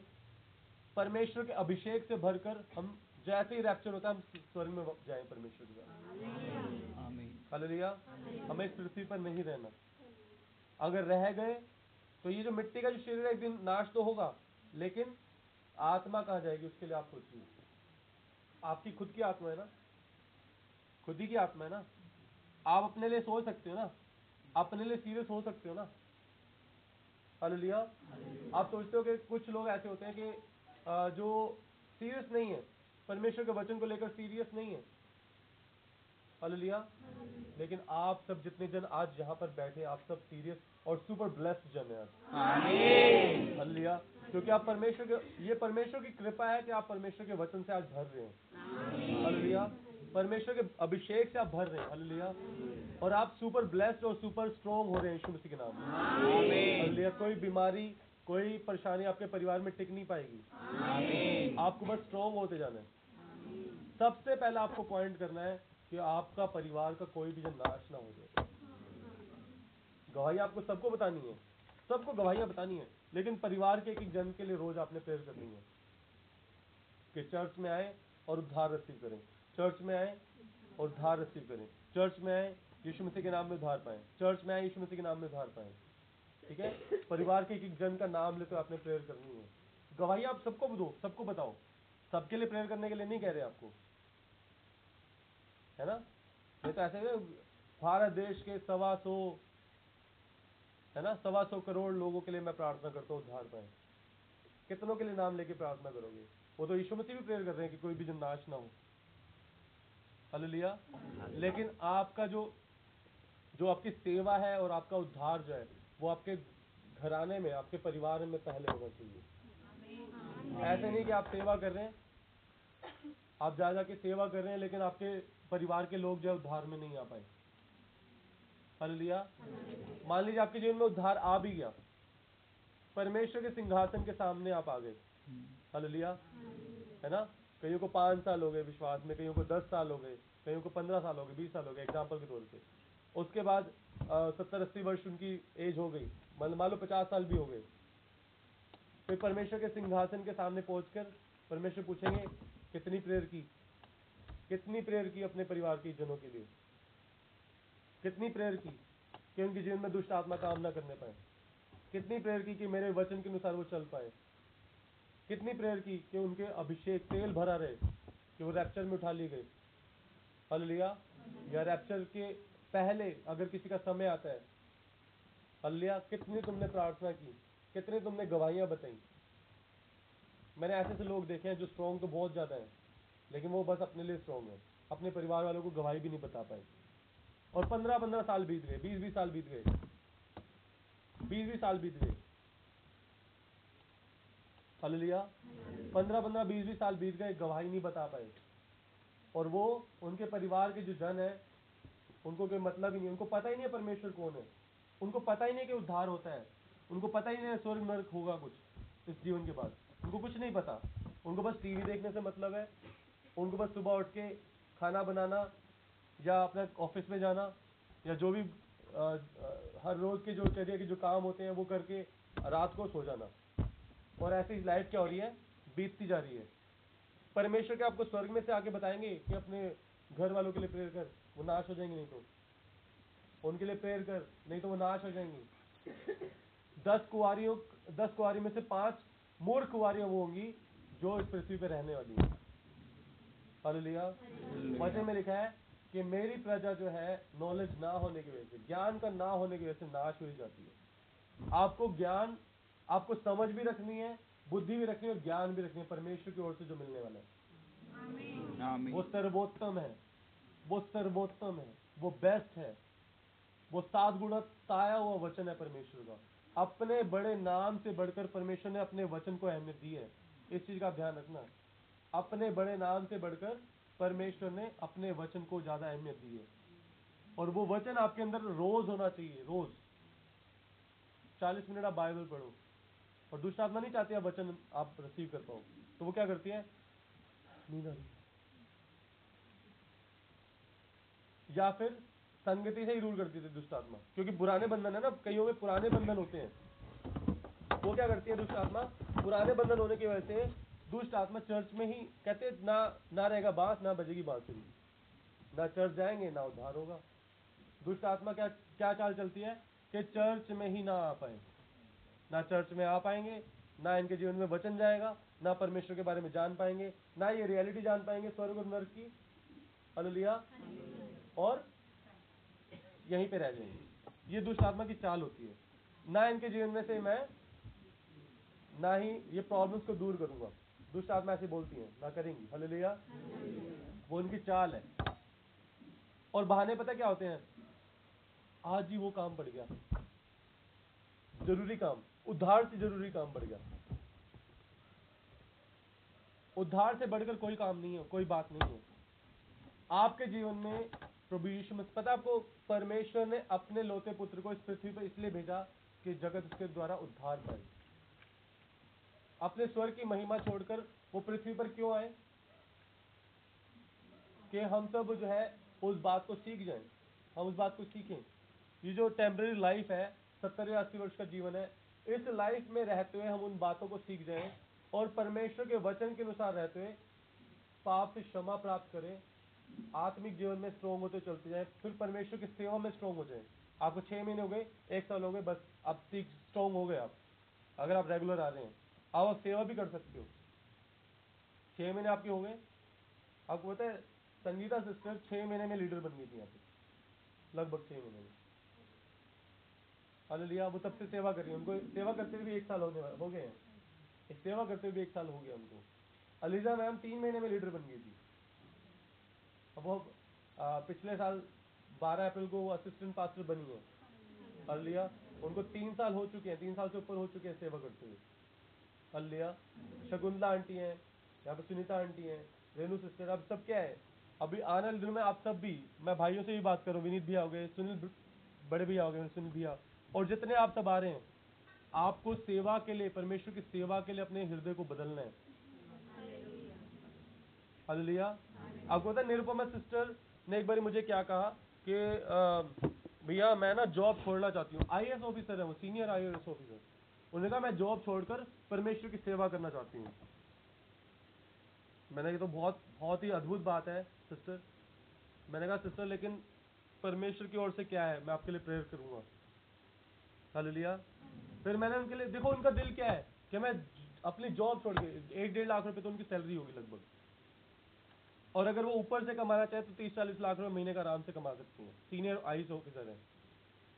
परमेश्वर के अभिषेक से भरकर हम जैसे ही रैप्चर होता है हम स्वर्ग में जाएँ परमेश्वर के साथ आमीन हालेलुया। हमें इस पृथ्वी पर नहीं रहना। अगर रह गए तो ये जो मिट्टी का जो शरीर है एक दिन नाश तो होगा लेकिन आत्मा कहाँ जाएगी? उसके लिए आप सोचिए आपकी खुद की आत्मा है ना? खुद ही की आत्मा है ना? आप अपने लिए सोच सकते हो ना? अपने लिए सीरियस हो सकते हो ना? हालेलुया। आप सोचते हो कि कुछ लोग ऐसे होते हैं कि जो सीरियस नहीं है परमेश्वर के वचन को लेकर सीरियस नहीं है हालेलुया लेकिन आप सब जितने जन आज यहाँ पर बैठे आप सब सीरियस और सुपर ब्लेस्ड जन हैं हालेलुया क्योंकि आप परमेश्वर के ये परमेश्वर की कृपा है कि आप परमेश्वर के वचन से आज भर रहे हैं। हालेलुया परमेश्वर के अभिषेक से आप भर रहे हैं। हालेलुया और आप सुपर ब्लेस्ड और सुपर स्ट्रॉन्ग हो रहे हैं यीशु मसीह के नाम में हालेलुया कोई बीमारी कोई परेशानी आपके परिवार में टिक नहीं पाएगी। आपको बस स्ट्रॉन्ग होते जाना है। सबसे पहला आपको पॉइंट करना है कि आपका परिवार का कोई भी जन नाश ना हो जाए। गवाही आपको सबको बतानी है। सबको गवाहियाँ बतानी है। लेकिन परिवार के एक एक जन के लिए रोज आपने प्रेयर करनी है कि चर्च में आए और उद्धार रिसीव करें। चर्च में आए और उद्धार रिसीव करें। चर्च में आए, यीशु मसीह के नाम में उद्धार पाए। चर्च में आए, यीशु मसीह के नाम में उद्धार पाए। ठीक है? परिवार के एक एक जन का नाम लेकर आपने प्रेयर करनी है। गवाही आप सबको दो, सबको बताओ। सबके लिए प्रेयर करने के लिए नहीं कह रहे आपको। है ना? नहीं तो ऐसे भारत देश के सवा सौ है ना? सवा सौ करोड़ लोगों के लिए मैं प्रार्थना करता हूँ उद्धार पाए। कितनों के लिए नाम लेके प्रार्थना करोगे? वो तो यीशु मसीह भी प्रेयर कर रहे हैं कि कोई भी जन नाश ना हो। हालेलुया। लेकिन आपका जो जो आपकी सेवा है और आपका उद्धार जो है वो आपके घराने में आपके परिवार में पहले होना चाहिए। ऐसे नहीं कि आप सेवा कर रहे हैं। आप जा जा के सेवा कर रहे हैं लेकिन आपके परिवार के लोग जो है उद्धार में नहीं आ पाए। मान लीजिए आपके जीवन में उद्धार आ भी गया, परमेश्वर के सिंहासन के सामने आप आ गए। है ना? कईयों को पाँच साल हो गए विश्वास में, कईयों को दस साल हो गए, कईयों को पंद्रह साल हो गए, बीस साल हो गए एग्ज़ाम्पल के तौर पर उसके बाद सत्तर अस्सी वर्ष उनकी एज हो गई। मान लो पचास साल भी हो गए। फिर परमेश्वर के सिंहासन के सामने पहुंचकर परमेश्वर पूछेंगे, कितनी प्रेयर की? कितनी प्रेयर की अपने परिवार के जनों के लिए? कितनी प्रेयर की कि उनके जीवन में दुष्ट आत्मा काम ना करने पाए? कितनी प्रेयर की कि मेरे वचन के अनुसार वो चल पाए? कितनी प्रेयर की कि उनके अभिषेक तेल भरा रहे, कि वो रैप्चर में उठा लिए गए? हल्लिया या रैप्चर के पहले अगर किसी का समय आता है हल्लिया कितनी तुमने प्रार्थना की? कितनी तुमने गवाहियाँ बताई? मैंने ऐसे ऐसे लोग देखे हैं जो स्ट्रॉन्ग तो बहुत ज़्यादा है। लेकिन वो बस अपने लिए स्ट्रॉन्ग है। अपने परिवार वालों को गवाही भी नहीं बता पाए। और पंद्रह पंद्रह साल बीत गए बीस बीस साल बीत गए। बीस बीस साल बीत गए। हालेलुया पंद्रह पंद्रह बीस बीस साल बीत गए, गवाही नहीं बता पाए। और वो, उनके परिवार के जो जन है, उनको कोई मतलब ही नहीं, उनको पता ही नहीं है परमेश्वर कौन है। उनको पता ही नहीं कि उद्धार होता है। उनको पता ही नहीं है स्वर्ग, नरक होगा कुछ इस जीवन के बाद। उनको कुछ नहीं पता। उनको बस टीवी देखने से मतलब है। उनको बस सुबह उठ के खाना बनाना या अपना ऑफ़िस में जाना या जो भी अ, हर रोज के जो चर्या के जो काम होते हैं वो करके रात को सो जाना। और ऐसी लाइफ क्या हो रही है? बीतती जा रही है। परमेश्वर के आपको स्वर्ग में से आके बताएँगे कि अपने घर वालों के लिए प्रेयर कर वो नाश हो जाएँगे नहीं तो? उनके लिए प्रेयर कर नहीं तो वो नाश हो जाएँगी। दस कुआरियों दस कुआरी में से पाँच मूर्ख कुआरियाँ वो होंगी जो इस पृथ्वी पर रहने वाली है। हालेलुया वचन में लिखा है कि मेरी प्रजा जो है नॉलेज ना होने की वजह से ज्ञान का ना होने की वजह से नाश हुई जाती है। आपको ज्ञान आपको समझ भी रखनी है बुद्धि भी रखनी है और ज्ञान भी रखनी है। परमेश्वर की ओर से जो मिलने वाला है। वो सर्वोत्तम है। वो सर्वोत्तम है। वो बेस्ट है। वो सात गुणा ताया हुआ वचन है परमेश्वर का। अपने बड़े नाम से बढ़कर परमेश्वर ने अपने वचन को अहमियत दी है। इस चीज़ का ध्यान रखना। अपने बड़े नाम से बढ़कर परमेश्वर ने अपने वचन को ज़्यादा अहमियत दी है। और वो वचन आपके अंदर रोज होना चाहिए, रोज। चालीस मिनट आप बाइबल पढ़ो, और दुष्ट आत्मा नहीं चाहती आप वचन आप रिसीव कर पाओ। तो वो क्या करती है? नींद आ रही या फिर संगति से ही रूल करती थी दुष्ट आत्मा। क्योंकि पुराने बंधन है ना, कईयों में पुराने बंधन होते हैं। वो क्या करती है दुष्ट आत्मा? पुराने बंधन होने की वजह से दुष्ट आत्मा चर्च में ही कहते ना ना रहेगा बाँस, ना बजेगी बांसुरी। ना चर्च जाएँगे, ना उद्धार होगा। दुष्ट आत्मा क्या क्या चाल चलती है? कि चर्च में ही ना आ पाए। ना चर्च में आ पाएँगे, ना इनके जीवन में वचन जाएगा, ना परमेश्वर के बारे में जान पाएँगे, ना ये रियलिटी जान पाएँगे स्वर्ग और नरक की। हालेलुया। और यहीं पे रह जाएँगे। ये दुष्ट आत्मा की चाल होती है। ना इनके जीवन में से मैं, ना ही ये प्रॉब्लम्स को दूर करूँगा। दुष्ट आत्मा ऐसे बोलती है, ना करेंगी। हालेलुया। वो उनकी चाल है। और बहाने पता क्या होते हैं? आज ही वो काम पड़ गया। ज़रूरी काम, उद्धार से ज़रूरी काम पड़ गया। उद्धार से बढ़कर कोई काम नहीं है, कोई बात नहीं है। आपके जीवन में प्रभु यीशु मसीह, पता आपको, परमेश्वर ने अपने लोते पुत्र को इस पृथ्वी पर इसलिए भेजा कि जगत उसके द्वारा उद्धार पाए अपने स्वर की महिमा छोड़कर वो पृथ्वी पर क्यों आए? कि हम सब जो है, उस बात को सीख जाएँ। हम उस बात को सीखें। ये जो टेम्पररी लाइफ है सत्तर या अस्सी वर्ष का जीवन है, इस लाइफ में रहते हुए हम उन बातों को सीख जाएँ और परमेश्वर के वचन के अनुसार रहते हुए पाप से क्षमा प्राप्त करें, आत्मिक जीवन में स्ट्रोंग होते चलते जाएँ, फिर परमेश्वर की सेवा में स्ट्रोंग हो जाएँ। आपको छह महीने हो गए, एक साल हो गए, बस आप सीख स्ट्रॉन्ग हो गए आप। अगर आप रेगुलर आ रहे हैं। अब आप सेवा भी कर सकते हो। छह महीने आपके हो गए। आपको पता है, संगीता सिस्टर छह महीने में लीडर बन गई थी यहाँ पे। लगभग छह महीने में। हालेलुया, वो तब से सेवा कर उनको सेवा करते हुए भी एक साल होने हो गए हैं। सेवा करते हुए भी एक साल हो गया उनको। अलीजा मैम तीन महीने में लीडर बन गई थी। अब वो पिछले साल 12 अप्रैल को वो असिस्टेंट पास्टर बनी है। अलिया उनको तीन साल हो चुके हैं, तीन साल से ऊपर हो चुके हैं सेवा करते हुए। हालेलुया शकुंतला आंटी हैं, यहाँ पे सुनीता आंटी हैं, रेनू सिस्टर अब सब क्या है? अभी आने वाले दिनों में आप सब भी, मैं भाइयों से भी बात करूँ, विनीत भैया हो गए, सुनील बड़े भैया हो गए, सुनील भैया, और जितने आप सब आ रहे हैं, आपको सेवा के लिए, परमेश्वर की सेवा के लिए अपने हृदय को बदलना है। हालेलुया आपको पता निरुपमा सिस्टर ने एक बार मुझे क्या कहा कि भैया मैं ना जॉब छोड़ना चाहती हूँ आईएएस ऑफिसर है वो सीनियर आईएएस ऑफिसर उन्होंने कहा, मैं जॉब छोड़कर परमेश्वर की सेवा करना चाहती हूँ। मैंने कहा तो बहुत बहुत ही अद्भुत बात है सिस्टर मैंने कहा सिस्टर लेकिन परमेश्वर की ओर से क्या है? मैं आपके लिए प्रेयर करूँगा। हालेलुया फिर मैंने उनके लिए, देखो, उनका दिल क्या है? कि मैं अपनी जॉब छोड़ के, एक डेढ़ लाख रुपए तो उनकी सैलरी होगी लगभग। और अगर वो ऊपर से कमाना चाहे तो तीस चालीस लाख रुपए महीने का आराम से कमा सकती हैं। सीनियर आईस ऑफिसर है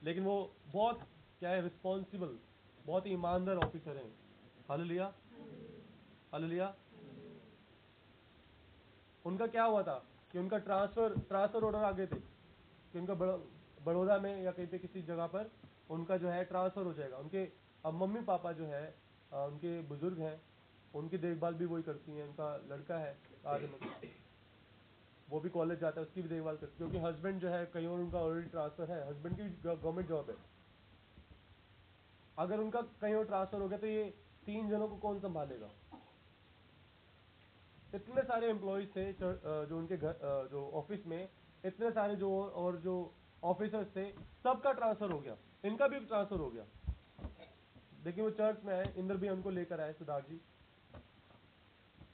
लेकिन वो बहुत, क्या है रिस्पॉन्सिबल बहुत ही ईमानदार ऑफिसर हैं। हालेलुया। हालेलुया। उनका क्या हुआ था कि उनका ट्रांसफ़र ट्रांसफ़र ऑर्डर आ गए थे कि उनका बड़ो- बड़ौदा में या कहीं पे किसी जगह पर उनका जो है ट्रांसफ़र हो जाएगा। उनके अब मम्मी पापा जो है उनके बुज़ुर्ग हैं, उनकी देखभाल भी वही करती हैं, उनका लड़का है में। वो भी कॉलेज जाता है, उसकी भी देखभाल करती है, क्योंकि हस्बैंड जो है, कहीं और उनका ऑलरेडी ट्रांसफ़र है। हस्बैंड की गवर्नमेंट जॉब है। अगर उनका कहीं और ट्रांसफ़र हो गया तो ये तीन जनों को कौन संभालेगा? इतने सारे एम्प्लॉयज़ थे जो उनके घर जो ऑफ़िस में, इतने सारे जो और जो ऑफिसर्स थे, सबका ट्रांसफ़र हो गया। इनका भी ट्रांसफ़र हो गया। देखिए वो चर्च में आए, इंद्र भी उनको लेकर आए, सिद्धार्थ जी।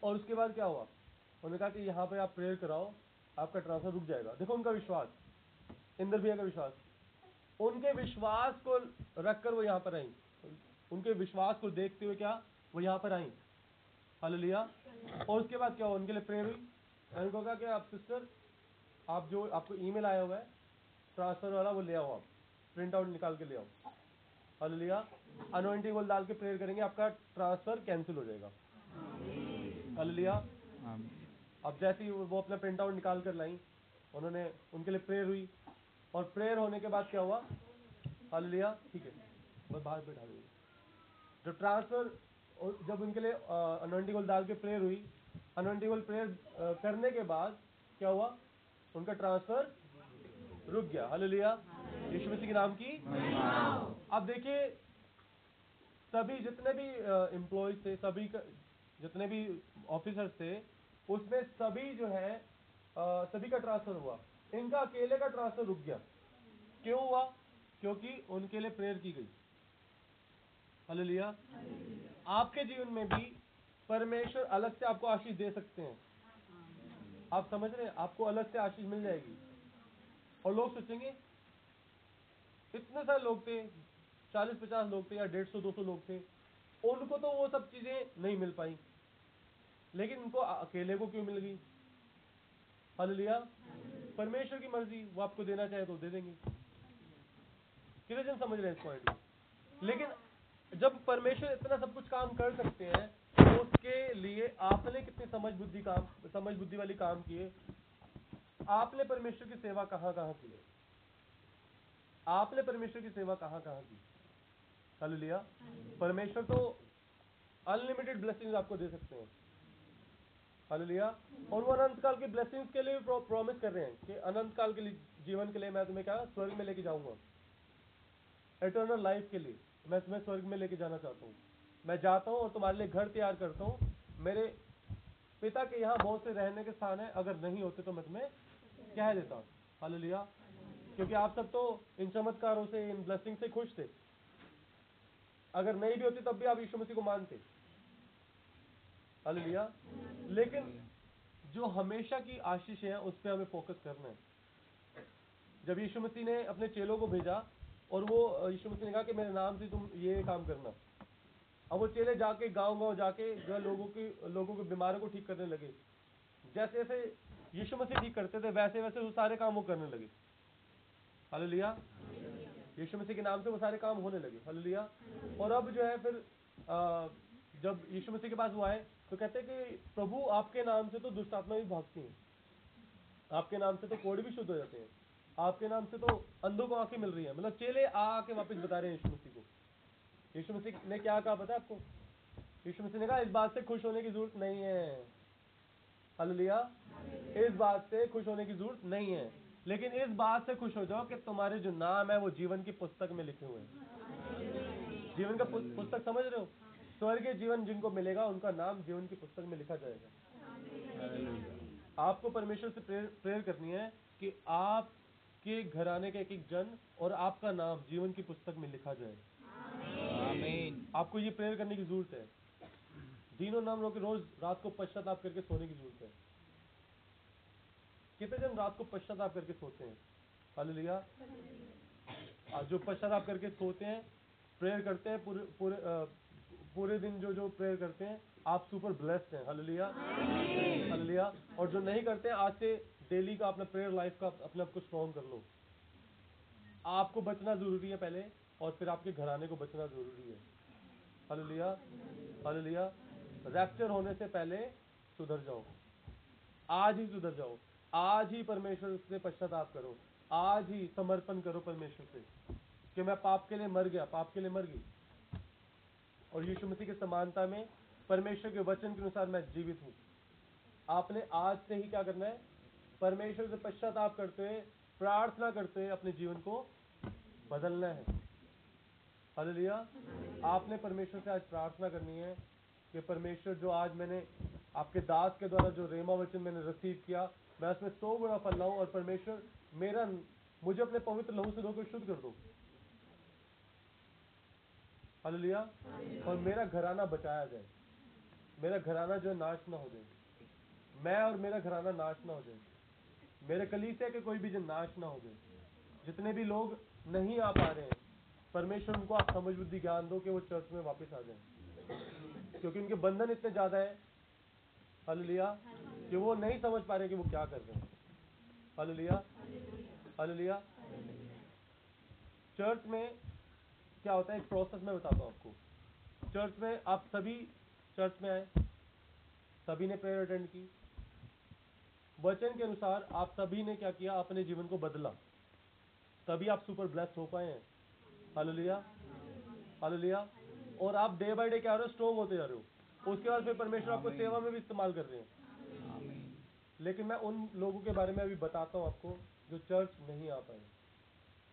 और उसके बाद क्या हुआ? उन्होंने कहा कि यहाँ पे आप प्रेयर कराओ, आपका ट्रांसफ़र रुक जाएगा। देखो उनका विश्वास। इंद्र भैया का विश्वास। उनके विश्वास को रखकर वो यहाँ पर आई। उनके विश्वास को देखते हुए क्या? वो यहाँ पर आई। हालेलुया। और उसके बाद क्या हुआ? उनके लिए प्रेयर हुई। उनको कहा कि आप सिस्टर आप जो आपको ईमेल आया हुआ है ट्रांसफ़र वाला वो ले आओ आप। प्रिंट आउट निकाल के ले आओ। हालेलुया। अनोइंटिंग ऑयल डाल के प्रेयर करेंगे आपका ट्रांसफ़र कैंसिल हो जाएगा। हालेलुया। अब जैसे ही वो अपना प्रिंट आउट निकाल कर लाई उन्होंने उनके लिए प्रेयर हुई। और प्रेयर होने के बाद क्या हुआ? हालेलुया ठीक है। बस बाहर बैठा दीजिए। जो ट्रांसफ़र जब उनके लिए अनोइंटिंग ऑयल डाल के प्रेयर हुई अनोइंटिंग ऑयल प्रेयर करने के बाद क्या हुआ? उनका ट्रांसफ़र रुक गया। हालेलुया यीशु मसीह के नाम की। अब देखिए सभी जितने भी एम्प्लॉयज़ थे सभी जितने भी ऑफिसर्स थे उसमें सभी जो है अ, सभी का ट्रांसफ़र हुआ। इनका अकेले का ट्रांसफ़र रुक गया। क्यों हुआ? क्योंकि उनके लिए प्रेयर की गई। हालेलुया आपके जीवन में भी परमेश्वर अलग से आपको आशीष दे सकते हैं। आप समझ रहे हैं? आपको अलग से आशीष मिल जाएगी। और लोग सोचेंगे इतने सारे लोग थे चालीस पचास लोग थे या डेढ़ सौ दो सौ लोग थे उनको तो वो सब चीज़ें नहीं मिल पाई। लेकिन उनको अकेले को क्यों मिल गई? हालेलुया परमेश्वर की मर्ज़ी, वो आपको देना चाहे तो दे देंगे। कितने जन समझ रहे हैं इस पॉइंट को? लेकिन जब परमेश्वर इतना सब कुछ काम कर सकते हैं तो उसके लिए आपने कितनी समझ बुद्धि काम, समझ बुद्धि वाली काम किए? आपने परमेश्वर की सेवा कहाँ कहाँ की है? आपने परमेश्वर की सेवा कहाँ कहाँ की? हालेलुया। परमेश्वर तो अनलिमिटेड ब्लेसिंग्स आपको दे सकते हैं। हालेलुया। और वो अनंत काल की ब्लेसिंग्स के लिए प्रॉमिस कर रहे हैं कि अनंत काल के लिए, जीवन के लिए मैं तुम्हें क्या, स्वर्ग में लेके जाऊँगा। एटर्नल लाइफ के लिए, मैं तुम्हें स्वर्ग में लेके जाना चाहता हूँ। मैं जाता हूँ और तुम्हारे लिए घर तैयार करता हूँ। मेरे पिता के यहाँ बहुत से रहने के स्थान है, अगर नहीं होते तो मैं तुम्हें कह देता। हूँ हालेलुया। क्योंकि आप सब तो इन चमत्कारों से, इन ब्लेसिंग से खुश थे। अगर नहीं भी होती तब भी आप यीशु मसीह को मानते। हालेलुया। लेकिन जो हमेशा की आशीष है उस पर हमें फोकस करना है। जब यीशु मसीह ने अपने चेलों को भेजा और वो यीशु मसीह ने कहा कि मेरे नाम से तुम ये काम करना। अब वो चेले जाके गाँव गाँव जाके जो लोगों की लोगों के बीमारों को ठीक करने लगे। जैसे जैसे यीशु मसीह ठीक करते थे वैसे वैसे वो सारे काम वो करने लगे। हालेलुया। यीशु मसीह के नाम से वो सारे काम होने लगे। हलो लिया और अब जो है फिर अ, जब यीशु मसीह के पास वो आए तो कहते हैं कि प्रभु आपके नाम से तो दुष्ट आत्मा भी भागती है। आपके नाम से तो कोड़ भी शुद्ध हो जाते हैं। आपके नाम से तो अंधों को आँखें मिल रही है। मतलब चेले आके वापस बता रहे हैं यीशु मसीह को। यीशु मसीह ने क्या कहा पता है आपको? यीशु मसीह ने कहा, इस बात से खुश होने की ज़रूरत नहीं है। हालेलुया। इस बात से खुश होने की ज़रूरत नहीं है। लेकिन इस बात से खुश हो जाओ कि तुम्हारे जो नाम है, वो जीवन की पुस्तक में लिखे हुए हैं। जीवन का पुस्तक समझ रहे हो? स्वर्गीय जीवन जिनको मिलेगा उनका नाम जीवन की पुस्तक में लिखा जाएगा। आपको परमेश्वर से प्रेयर प्रेयर करनी है कि आपके घराने का एक एक जन और आपका नाम जीवन की पुस्तक में लिखा जाए। आमीन। आपको ये प्रेयर करने की ज़रूरत है। दिनों नाम रोके रोज रात को पश्चाताप करके सोने की ज़रूरत है। कितने जन रात को पश्चाताप करके सोते हैं? हालेलुया। आज जो पश्चाताप करके सोते हैं प्रेयर करते हैं पूरे पूरे पूरे दिन जो जो प्रेयर करते हैं, आप सुपर ब्लेस्ड हैं। हालेलुया हालेलुया और जो नहीं करते हैं, आज से डेली का अपना प्रेयर लाइफ का अपने आप को स्ट्रॉन्ग कर लो। आपको बचना ज़रूरी है पहले, और फिर आपके घराने को बचना ज़रूरी है। हालेलुया हालेलुया रैप्चर होने से पहले सुधर जाओ। आज ही सुधर जाओ। आज ही परमेश्वर से पश्चाताप करो। आज ही समर्पण करो परमेश्वर से कि मैं पाप के लिए मर गया, पाप के लिए मर गई। और यीशु मसीह की समानता में परमेश्वर के वचन के अनुसार मैं जीवित हूँ। आपने आज से ही क्या करना है? परमेश्वर से पश्चाताप करते हुए, प्रार्थना करते हुए अपने जीवन को बदलना है। हालेलुया। आपने परमेश्वर से आज प्रार्थना करनी है कि परमेश्वर, जो आज मैंने आपके दास के द्वारा जो रेमा वचन मैंने रिसीव किया, मैं उसमें सौ गुना फल लाऊं और परमेश्वर, मेरा, मुझे अपने पवित्र लहू से धोकर शुद्ध कर दो। हालेलुया। और मेरा घराना बचाया जाए। मेरा घराना जो नाश ना हो जाए। मैं और मेरा घराना नाश ना हो जाए। मेरे कलीसिया के कोई भी जन नाश ना हो जाए। जितने भी लोग नहीं आ पा रहे हैं, परमेश्वर उनको आप समझ, बुद्धि, ज्ञान दो कि वो चर्च में वापस आ जाए। क्योंकि उनके बंधन इतने ज़्यादा है, हालेलुया, कि वो नहीं समझ पा रहे कि वो क्या कर रहे हैं। Hallelujah hallelujah. चर्च में क्या होता है? एक प्रोसेस में बताता हूँ आपको। चर्च में आप सभी चर्च में आए, सभी ने प्रेयर अटेंड की। वचन के अनुसार आप सभी ने क्या किया? अपने जीवन को बदला। तभी आप सुपर ब्लेस्ड हो पाए हैं। हालेलुया लिया और आप डे बाय डे क्या हो रहे हो? स्ट्रॉन्ग होते जा रहे हो। उसके बाद फिर परमेश्वर आपको सेवा में भी इस्तेमाल कर रहे हैं। लेकिन मैं उन लोगों के बारे में अभी बताता हूँ आपको, जो चर्च नहीं आ पाए।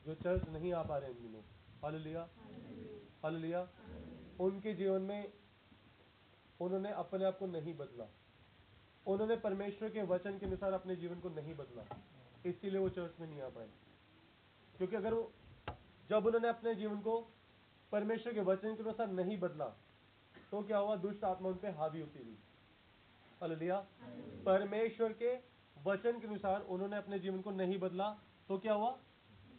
जो चर्च नहीं आ पा रहे हैं इन दिनों। हालेलुया। हालेलुया। उनके जीवन में उन्होंने अपने आप को नहीं बदला। उन्होंने परमेश्वर के वचन के अनुसार अपने जीवन को नहीं बदला। इसीलिए वो चर्च में नहीं आ पाए। क्योंकि अगर वो जब उन्होंने अपने जीवन को परमेश्वर के वचन के अनुसार नहीं बदला तो क्या हुआ? दुष्ट आत्मा उन पर हावी होती गई हालेलुया। परमेश्वर के वचन के अनुसार उन्होंने अपने जीवन को नहीं बदला तो क्या हुआ?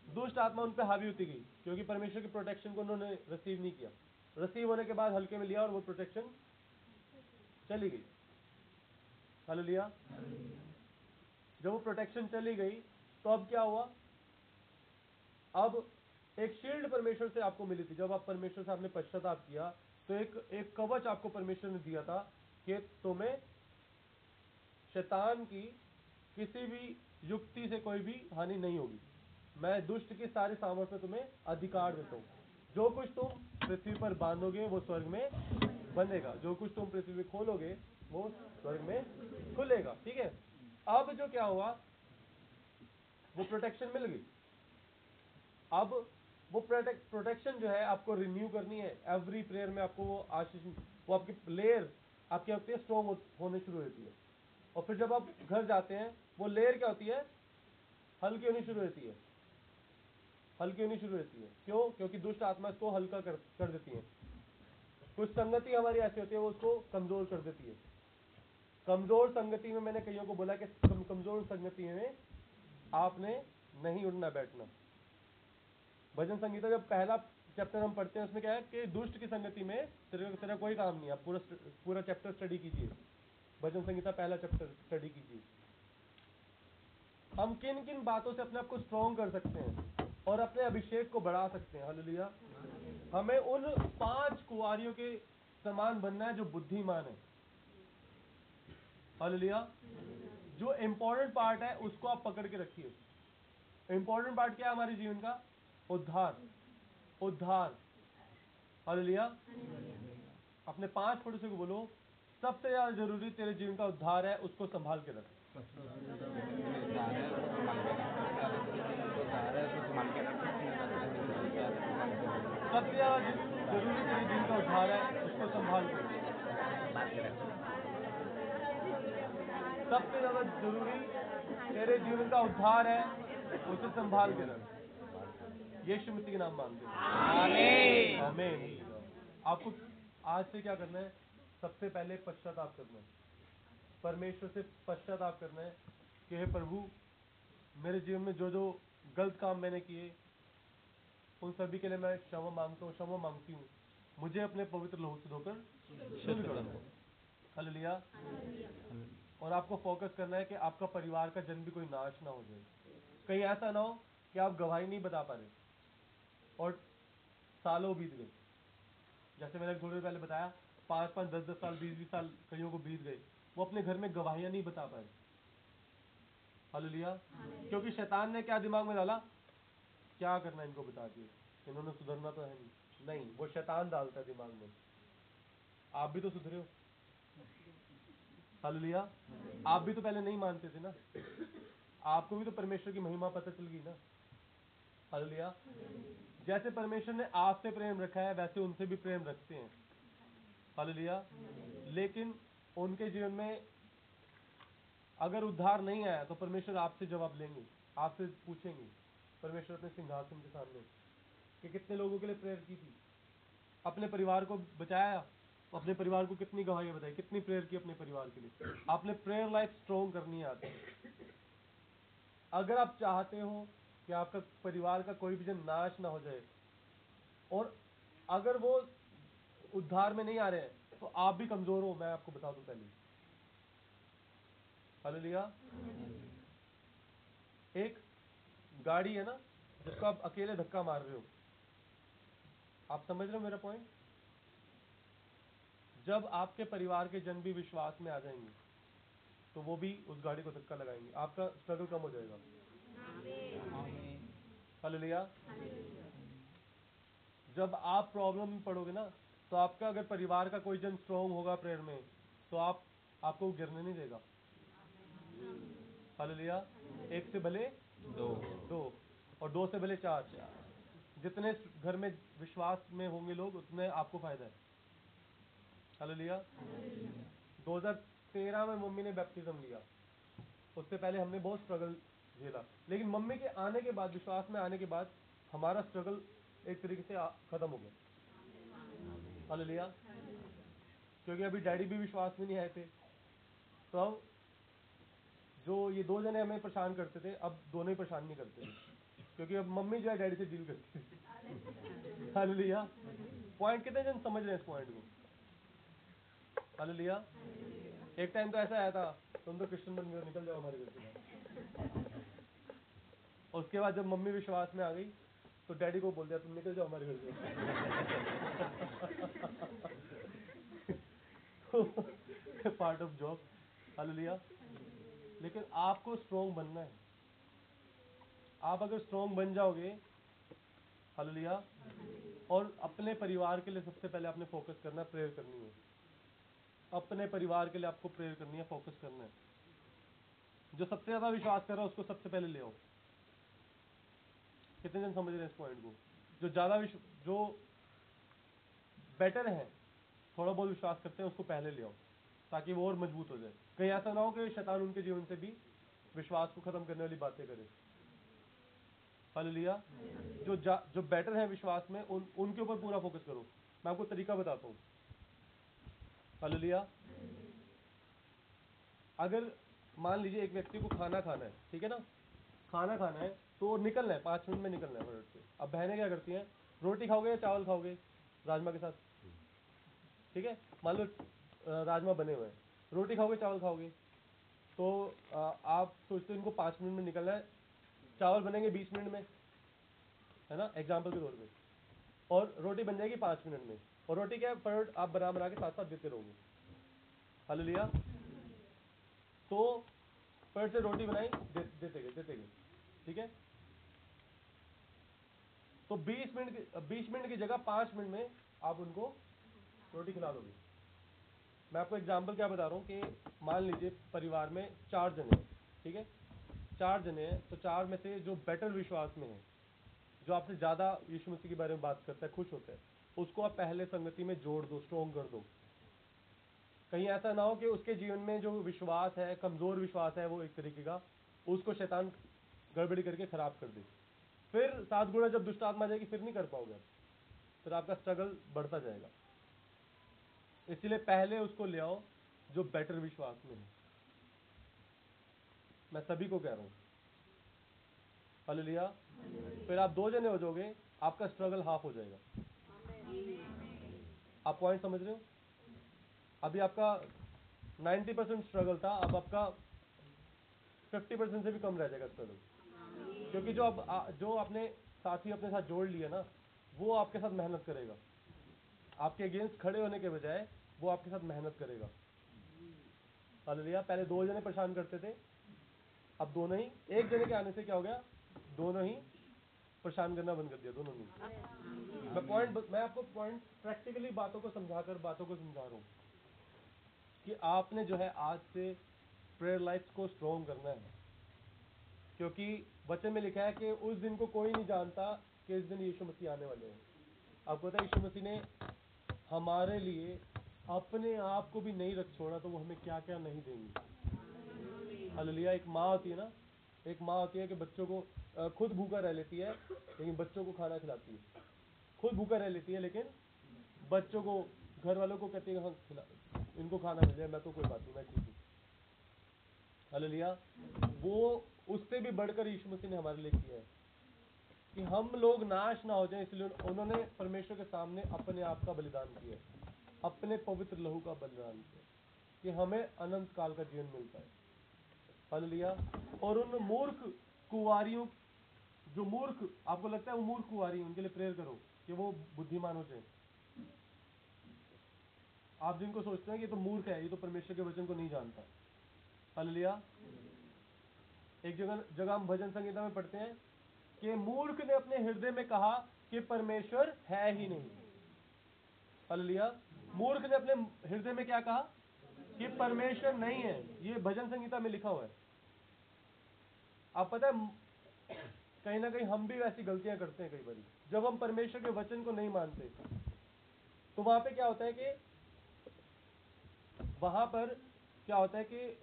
दुष्ट आत्मा उन पर हावी होती गई क्योंकि परमेश्वर की प्रोटेक्शन को उन्होंने रिसीव नहीं किया। रिसीव होने के बाद हल्के में लिया और वो प्रोटेक्शन चली गई। हालेलुया जब वो प्रोटेक्शन चली गई तो अब क्या हुआ? अब एक शील्ड परमेश्वर से आपको मिली थी। जब आप परमेश्वर से आपने पश्चाताप किया तो एक एक कवच आपको परमेश्वर ने दिया था कि तुम्हें शैतान की किसी भी युक्ति से कोई भी हानि नहीं होगी। मैं दुष्ट के सारे सामर्थ्य तुम्हें अधिकार देता हूँ। जो कुछ तुम पृथ्वी पर बांधोगे, वो स्वर्ग में बंधेगा। जो कुछ तुम पृथ्वी में खोलोगे, वो स्वर्ग में खुलेगा। ठीक है? अब जो क्या हुआ, वो प्रोटेक्शन मिल गई। अब वो प्रोटेक्शन जो है, आपको रिन्यू करनी है। एवरी प्रेयर में आपको वो आशीष, वो आपकी लेयर आपकी है स्ट्रॉन्ग होने शुरू होती है। और फिर जब आप घर जाते हैं, वो लेयर क्या होती है? हल्की होनी शुरू होती है। हल्की होनी शुरू रहती है। क्यों? क्योंकि दुष्ट आत्मा इसको हल्का कर कर देती है। कुछ संगति हमारी ऐसी होती है वो उसको कमज़ोर कर देती है। कमज़ोर संगति में मैंने कईयों को बोला कि कम, कमज़ोर संगति में आपने नहीं उठना बैठना। भजन संगीता जब पहला चैप्टर हम पढ़ते हैं उसमें क्या है कि दुष्ट की संगति में तेरा तेरा कोई काम नहीं है। पूरा पूरा चैप्टर स्टडी कीजिए। भजन संगीता पहला चैप्टर स्टडी कीजिए। हम किन किन बातों से अपने आप को स्ट्रॉन्ग कर सकते हैं? और अपने अभिषेक को बढ़ा सकते हैं। हालेलुया हमें उन पाँच कुआरियों के समान बनना है जो बुद्धिमान है। हालेलुया जो इम्पोर्टेंट पार्ट है, उसको आप पकड़ के रखिए। इम्पोर्टेंट पार्ट क्या है हमारे जीवन का? उद्धार। उद्धार। हालेलुया अपने पाँच पड़ोसियों को बोलो, सबसे ज़्यादा ज़रूरी तेरे जीवन का उद्धार है, उसको संभाल के रख। सबसे ज़्यादा ज़रूरी तेरे जीवन का उद्धार है उसको संभाल सबसे ज़्यादा ज़रूरी तेरे जीवन का उद्धार है उसे संभाल के रख। यीशु मसीह के नाम मांगते हैं। आमीन। आमीन। आपको आज से क्या करना है? सबसे पहले पश्चाताप करना है। परमेश्वर से पश्चाताप करना है कि हे प्रभु मेरे जीवन में जो जो गलत काम मैंने किए उन सभी के लिए मैं क्षमा माँगता हूँ क्षमा मांगती हूँ। मुझे अपने पवित्र लहू से धोकर शुद्ध कर दो लिया और आपको फोकस करना है कि आपका परिवार का जन्म भी कोई नाश ना हो जाए। कहीं ऐसा ना हो कि आप गवाही नहीं बता पा रहे और सालों बीत गए। जैसे मैंने थोड़ी देर पहले बताया पाँच पाँच दस दस साल बीस बीस साल कईयों को बीत गए। वो अपने घर में गवाहियाँ नहीं बता पाए हालेलुया। क्योंकि शैतान ने क्या दिमाग में डाला? क्या करना इनको बता दिए इन्होंने सुधरना तो है नहीं। नहीं, वो शैतान डालता है दिमाग में। आप भी तो सुधरे हो। हालेलुया आप भी तो पहले नहीं मानते थे ना? आपको भी तो परमेश्वर की महिमा पता चल गई ना? हालेलुया जैसे परमेश्वर ने आपसे प्रेम रखा है, वैसे उनसे भी प्रेम रखते हैं। हालेलुया लेकिन उनके जीवन में अगर उद्धार नहीं आया तो परमेश्वर आपसे जवाब लेंगे, आपसे पूछेंगे। परमेश्वर अपने सिंहासन के सामने कि कितने लोगों के लिए प्रेयर की थी। अपने परिवार को बचाया, अपने परिवार को कितनी गवाहियाँ बताई, कितनी प्रेयर की अपने परिवार के लिए। आपने प्रेयर लाइफ स्ट्रॉन्ग करनी है आती अगर आप चाहते हो कि आपका परिवार का कोई भी जन नाश ना हो जाए, और अगर वो उद्धार में नहीं आ रहे हैं तो आप भी कमज़ोर हो, मैं आपको बता दूँ पहले। हालेलुया। एक गाड़ी है ना, जिसको आप अकेले धक्का मार रहे हो। आप समझ रहे हो मेरा पॉइंट जब आपके परिवार के जन भी विश्वास में आ जाएँगे तो वो भी उस गाड़ी को धक्का लगाएँगे। आपका स्ट्रगल कम हो जाएगा। हालेलुया जब आप प्रॉब्लम में पड़ोगे ना तो आपका अगर परिवार का कोई जन स्ट्रॉन्ग होगा प्रेयर में तो आप, आपको गिरने नहीं देगा। हालेलुया एक से भले दो। दो। और दो से भले चार। जितने घर में विश्वास में होंगे लोग, उतने आपको फ़ायदा है। हालेलुया। 2013 में मम्मी ने बैप्टिज्म लिया। उससे पहले हमने बहुत स्ट्रगल झेला। लेकिन मम्मी के आने के बाद, विश्वास में आने के बाद, हमारा स्ट्रगल एक तरीके से खत्म हो गया। हेलो लिया क्योंकि अभी डैडी भी विश्वास में नहीं आए थे। तो जो ये दो जने हमें परेशान करते थे, अब दोनों ही परेशान नहीं करते क्योंकि अब मम्मी जो है, डैडी से डील करती थी हालेलुया। पॉइंट कितने जन समझ रहे हैं इस पॉइंट को? हालेलुया। एक टाइम तो ऐसा आया था, तुम तो क्रिश्चियन बन गए, निकल जाओ हमारे घर से। उसके बाद जब मम्मी विश्वास में आ गई तो डैडी को बोल दिया, तुम निकल जाओ हमारे घर से। Part of job hallelujah. लेकिन आपको स्ट्रोंग बनना है। आप अगर स्ट्रोंग बन जाओगे, हालेलुया, और अपने परिवार के लिए सबसे पहले आपने फोकस करना है प्रेयर करनी है। अपने परिवार के लिए आपको प्रेयर करनी है फोकस करना है। जो सबसे ज़्यादा विश्वास कर रहा है, उसको सबसे पहले ले आओ। कितने जन समझ रहे हैं इस पॉइंट को? जो ज़्यादा जो बेटर है, थोड़ा बहुत विश्वास करते हैं, उसको पहले ले आओ, ताकि वो और मज़बूत हो जाए। कहीं ऐसा ना हो कि शैतान उनके जीवन से भी विश्वास को खत्म करने वाली बातें करे। हालेलुया। जो जो बेटर है विश्वास में, उन, उनके ऊपर पूरा फोकस करो। मैं आपको तरीका बताता हूँ। हालेलुया। अगर मान लीजिए एक व्यक्ति को खाना खाना है, ठीक है ना? खाना खाना है तो निकलना है, पाँच मिनट में निकलना है से। अब बहनें क्या करती हैं? रोटी खाओगे या चावल खाओगे? राजमा के साथ। ठीक है? मान लो राजमा बने हुए हैं। रोटी खाओगे चावल खाओगे? तो अ, आप सोचते हो इनको पाँच मिनट में निकलना है। चावल बनेंगे बीस मिनट में है ना? एग्ज़ाम्पल के तौर पर और रोटी बन जाएगी पाँच मिनट में। और रोटी क्या है? फटाफट आप बना बना के साथ साथ देते रहोगे। हल लिया तो फटाफट से रोटी बनाई दे, देते गए देते गए। ठीक है? तो 20 मिनट की 20 मिनट की जगह 5 मिनट में आप उनको रोटी खिला दोगे। मैं आपको एग्जांपल क्या बता रहा हूँ कि मान लीजिए परिवार में चार जने हैं, ठीक है? चार जने हैं तो चार में से जो बेटर विश्वास में है, जो आपसे ज़्यादा यीशु मसीह के बारे में बात करता है, खुश होता है, उसको आप पहले संगति में जोड़ दो स्ट्रोंग कर दो। कहीं ऐसा ना हो कि उसके जीवन में जो विश्वास है, कमज़ोर विश्वास है, वो एक तरीके का, उसको शैतान गड़बड़ी करके खराब कर दे। फिर सात गुणा जब दुष्ट आत्मा जाएगी, फिर नहीं कर पाओगे फिर आपका स्ट्रगल बढ़ता जाएगा। इसलिए पहले उसको ले आओ जो बेटर विश्वास में है। मैं सभी को कह रहा हूँ। हालेलुया। फिर आप दो जने हो जाओगे, आपका स्ट्रगल हाफ़ हो जाएगा। आप पॉइंट समझ रहे हो? अभी आपका 90 परसेंट स्ट्रगल था, अब आपका 50 परसेंट से भी कम रह जाएगा स्ट्रगल क्योंकि जो अब आ- जो आपने साथी अपने साथ जोड़ लिया ना, वो आपके साथ मेहनत करेगा। आपके अगेंस्ट खड़े होने के बजाय वो आपके साथ मेहनत करेगा। हालेलुया पहले दो जने परेशान करते थे, अब दोनों ही, एक जने के आने से क्या हो गया? दोनों ही परेशान करना बंद कर दिया, दोनों ने। मैं पॉइंट मैं आपको पॉइंट प्रैक्टिकली बातों को समझाकर, बातों को समझा रहा हूँ कि आपने जो है आज से प्रेयर लाइफ को स्ट्रॉन्ग करना है। क्योंकि वचन में लिखा है कि उस दिन को कोई नहीं जानता कि इस दिन यीशु मसीह आने वाले हैं। आपको पता है, यीशु मसीह ने हमारे लिए अपने आप को भी नहीं रख छोड़ा तो वो हमें क्या क्या नहीं देंगे। हालेलुया, एक माँ होती है ना, एक माँ होती है कि बच्चों को खुद भूखा रह लेती है, लेकिन बच्चों को खाना खिलाती है। खुद भूखा रह लेती है, लेकिन बच्चों को घर वालों को कहती है हाँ खिला, इनको खाना मिल जाए, मैं तो कोई बात नहीं, मैं ठीक हूँ। हालेलुया, वो उससे भी बढ़कर यीशु मसीह ने हमारे लिए किया है। कि हम लोग नाश ना हो जाए, इसलिए उन्होंने परमेश्वर के सामने अपने आप का बलिदान किया अपने पवित्र लहू का बलिदान किया कि हमें अनंत काल का जीवन मिलता है हालेलुया। और उन मूर्ख कुवारियों, जो मूर्ख, आपको लगता है वो मूर्ख कुवारी उनके लिए प्रेयर करो कि वो बुद्धिमान हो जाए। आप जिनको सोचते हैं कि ये तो मूर्ख है, ये तो परमेश्वर के वचन को नहीं जानता। हालेलुया। एक जगह जगह हम भजन संगीता में पढ़ते हैं कि मूर्ख ने अपने हृदय में कहा कि परमेश्वर है ही नहीं। हालेलुया। मूर्ख ने अपने हृदय में क्या कहा? कि परमेश्वर नहीं है। ये भजन संगीता में लिखा हुआ है। आप पता है, कहीं ना कहीं हम भी वैसी गलतियाँ करते हैं कई बार। जब हम परमेश्वर के वचन को नहीं मानते तो वहाँ पे क्या होता है कि, वहाँ पर क्या होता है कि,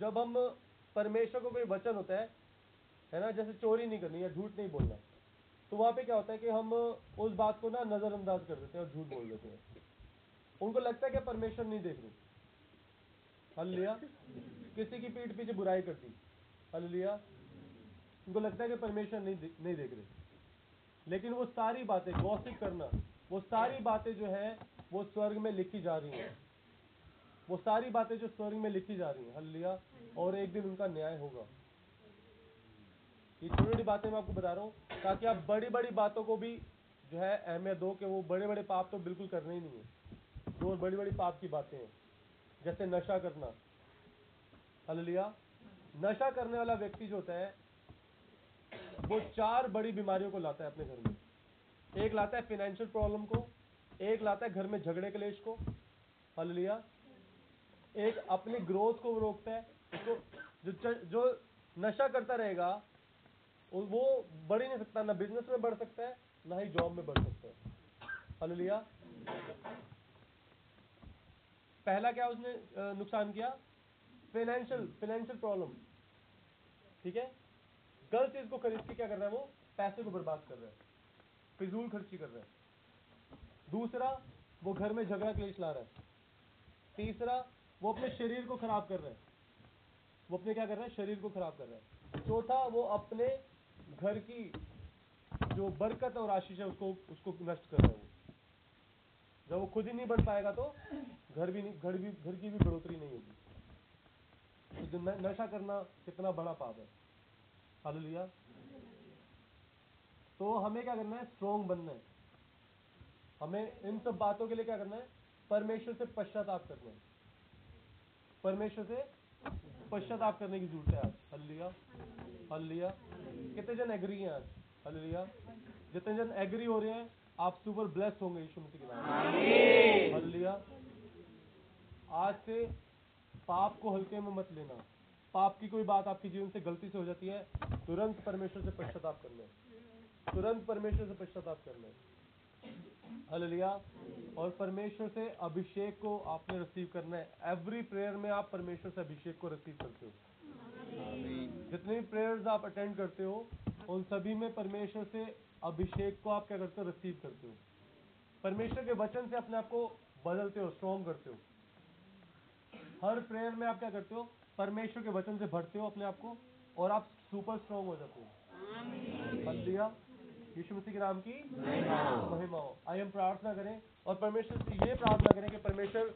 जब हम परमेश्वर को कोई वचन होता है है ना, जैसे चोरी नहीं करनी या झूठ नहीं बोलना तो वहाँ पे क्या होता है कि हम उस बात को ना नजरअंदाज कर देते हैं और झूठ बोल देते हैं। उनको लगता है कि परमेश्वर नहीं देख रहे। हल किसी की पीठ पीछे बुराई कर दी हल लिया उनको लगता है कि परमेश्वर नहीं नहीं देख रहे। लेकिन वो सारी बातें, गॉसिप करना, वो सारी बातें जो है, वो स्वर्ग में लिखी जा रही हैं। वो सारी बातें जो स्वर्ग में लिखी जा रही हैं। हल लिया और एक दिन उनका न्याय होगा। ये छोटी छोटी बातें मैं आपको बता रहा हूँ, ताकि आप बड़ी बड़ी बातों को भी जो है अहमियत दो कि वो बड़े बड़े पाप तो बिल्कुल करने ही नहीं है। जो बड़ी बड़ी पाप की बातें हैं, जैसे नशा करना। हालेलुया। नशा करने वाला व्यक्ति जो होता है, वो चार बड़ी बीमारियों को लाता है अपने घर में। एक लाता है फाइनेंशियल प्रॉब्लम को, एक लाता है घर में झगड़े कलेश को। हालेलुया। एक अपनी ग्रोथ को रोकता है, उसको जो जो नशा करता रहेगा वो- वो बढ़ ही नहीं सकता, ना बिज़नेस में बढ़ सकता है, ना ही जॉब में बढ़ सकता है। हालेलुया। पहला क्या उसने नुकसान किया? फाइनेंशियल फाइनेंशियल प्रॉब्लम ठीक है? गलत चीज़ को खरीद के क्या कर रहा है वो? पैसे को बर्बाद कर रहा है। फिजूल खर्ची कर रहा है। दूसरा, वो घर में झगड़ा क्लेश ला रहा है। तीसरा, वो अपने शरीर को खराब कर रहा है। वो अपने क्या कर रहा है? शरीर को खराब कर रहा है। चौथा, वो अपने घर की जो बरकत और आशीष है उसको उसको नष्ट कर रहे हो। जब वो खुद ही नहीं बन पाएगा तो घर भी नहीं, घर भी, घर की भी बढ़ोतरी नहीं होगी। तो नशा करना कितना बड़ा पाप है। हालेलुया। तो हमें क्या करना है? स्ट्रोंग बनना है। हमें इन सब बातों के लिए क्या करना है? परमेश्वर से पश्चाताप करना है। परमेश्वर से पश्चाताप करने की ज़रूरत है आज। हल्लिया हल्लिया कितने जन एग्री हैं आज? हल्लिया जितने जन एग्री हो रहे हैं आप सुपर ब्लेस होंगे यीशु मसीह के नाम में हल्लिया आज से पाप को हल्के में मत लेना। पाप की कोई बात आपके जीवन से गलती से हो जाती है तुरंत परमेश्वर से पश्चाताप कर है तुरंत परमेश्वर से पश्चाताप करना। है हालेलुया। और परमेश्वर से अभिषेक को आपने रिसीव करना है। एवरी प्रेयर में आप परमेश्वर से अभिषेक को रिसीव करते हो। जितने भी प्रेयर्स आप अटेंड करते हो उन सभी में परमेश्वर से अभिषेक को आप क्या करते हो रिसीव करते हो। परमेश्वर के वचन से अपने आप को बदलते हो स्ट्रॉन्ग करते हो। हर प्रेयर में आप क्या करते हो परमेश्वर के वचन से भरते हो अपने आप को और आप सुपर स्ट्रॉन्ग हो जाते हो। हालेलुया। यीशु मसीह के नाम की महिमा हो। आइए हम प्रार्थना करें और परमेश्वर से ये प्रार्थना करें कि परमेश्वर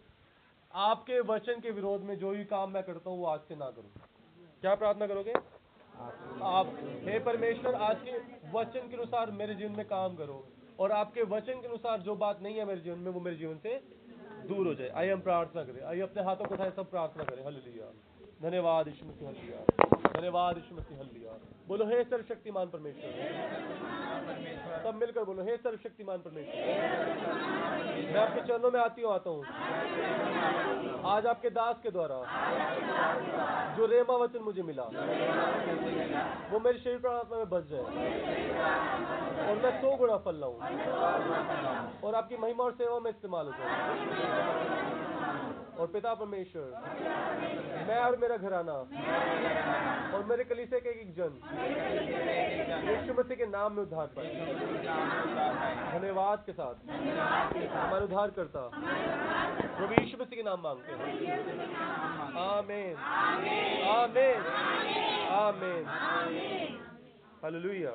आपके वचन के विरोध में जो भी काम मैं करता हूँ वो आज से ना करूँ। क्या प्रार्थना करोगे? आप हे परमेश्वर आज के वचन के अनुसार मेरे जीवन में काम करो और आपके वचन के अनुसार जो बात नहीं है मेरे जीवन में वो मेरे जीवन से दूर हो जाए। आइए हम प्रार्थना करें। आइए अपने हाथों को उठाए सब प्रार्थना करें। हल्लेलुया धन्यवाद यीशु मसीह हल्लेलुया धन्यवाद यीशु मसीह हल्लेलुया बोलो हे सर्वशक्तिमान परमेश्वर। सब मिलकर बोलो, हे सर्वशक्तिमान परमेश्वर, मैं आपके चरणों में आती हूँ, आता हूँ। आज आपके दास के द्वारा जो रेमा वचन मुझे मिला, वो मेरे शरीर पर आत्मा में बस जाए और मैं सौ गुणा फल लाऊं और आपकी महिमा और सेवा में इस्तेमाल हो जाए। और पिता परमेश्वर। मैं और मेरा घराना। और मेरे कलीसे के एक जन। यीशु मसीह के नाम में उद्धार पाए धन्यवाद के साथ। हमारे उद्धार करता प्रभु यीशु मसीह के नाम मांगते हैं। आमीन। आमीन। आमीन। हालेलुया।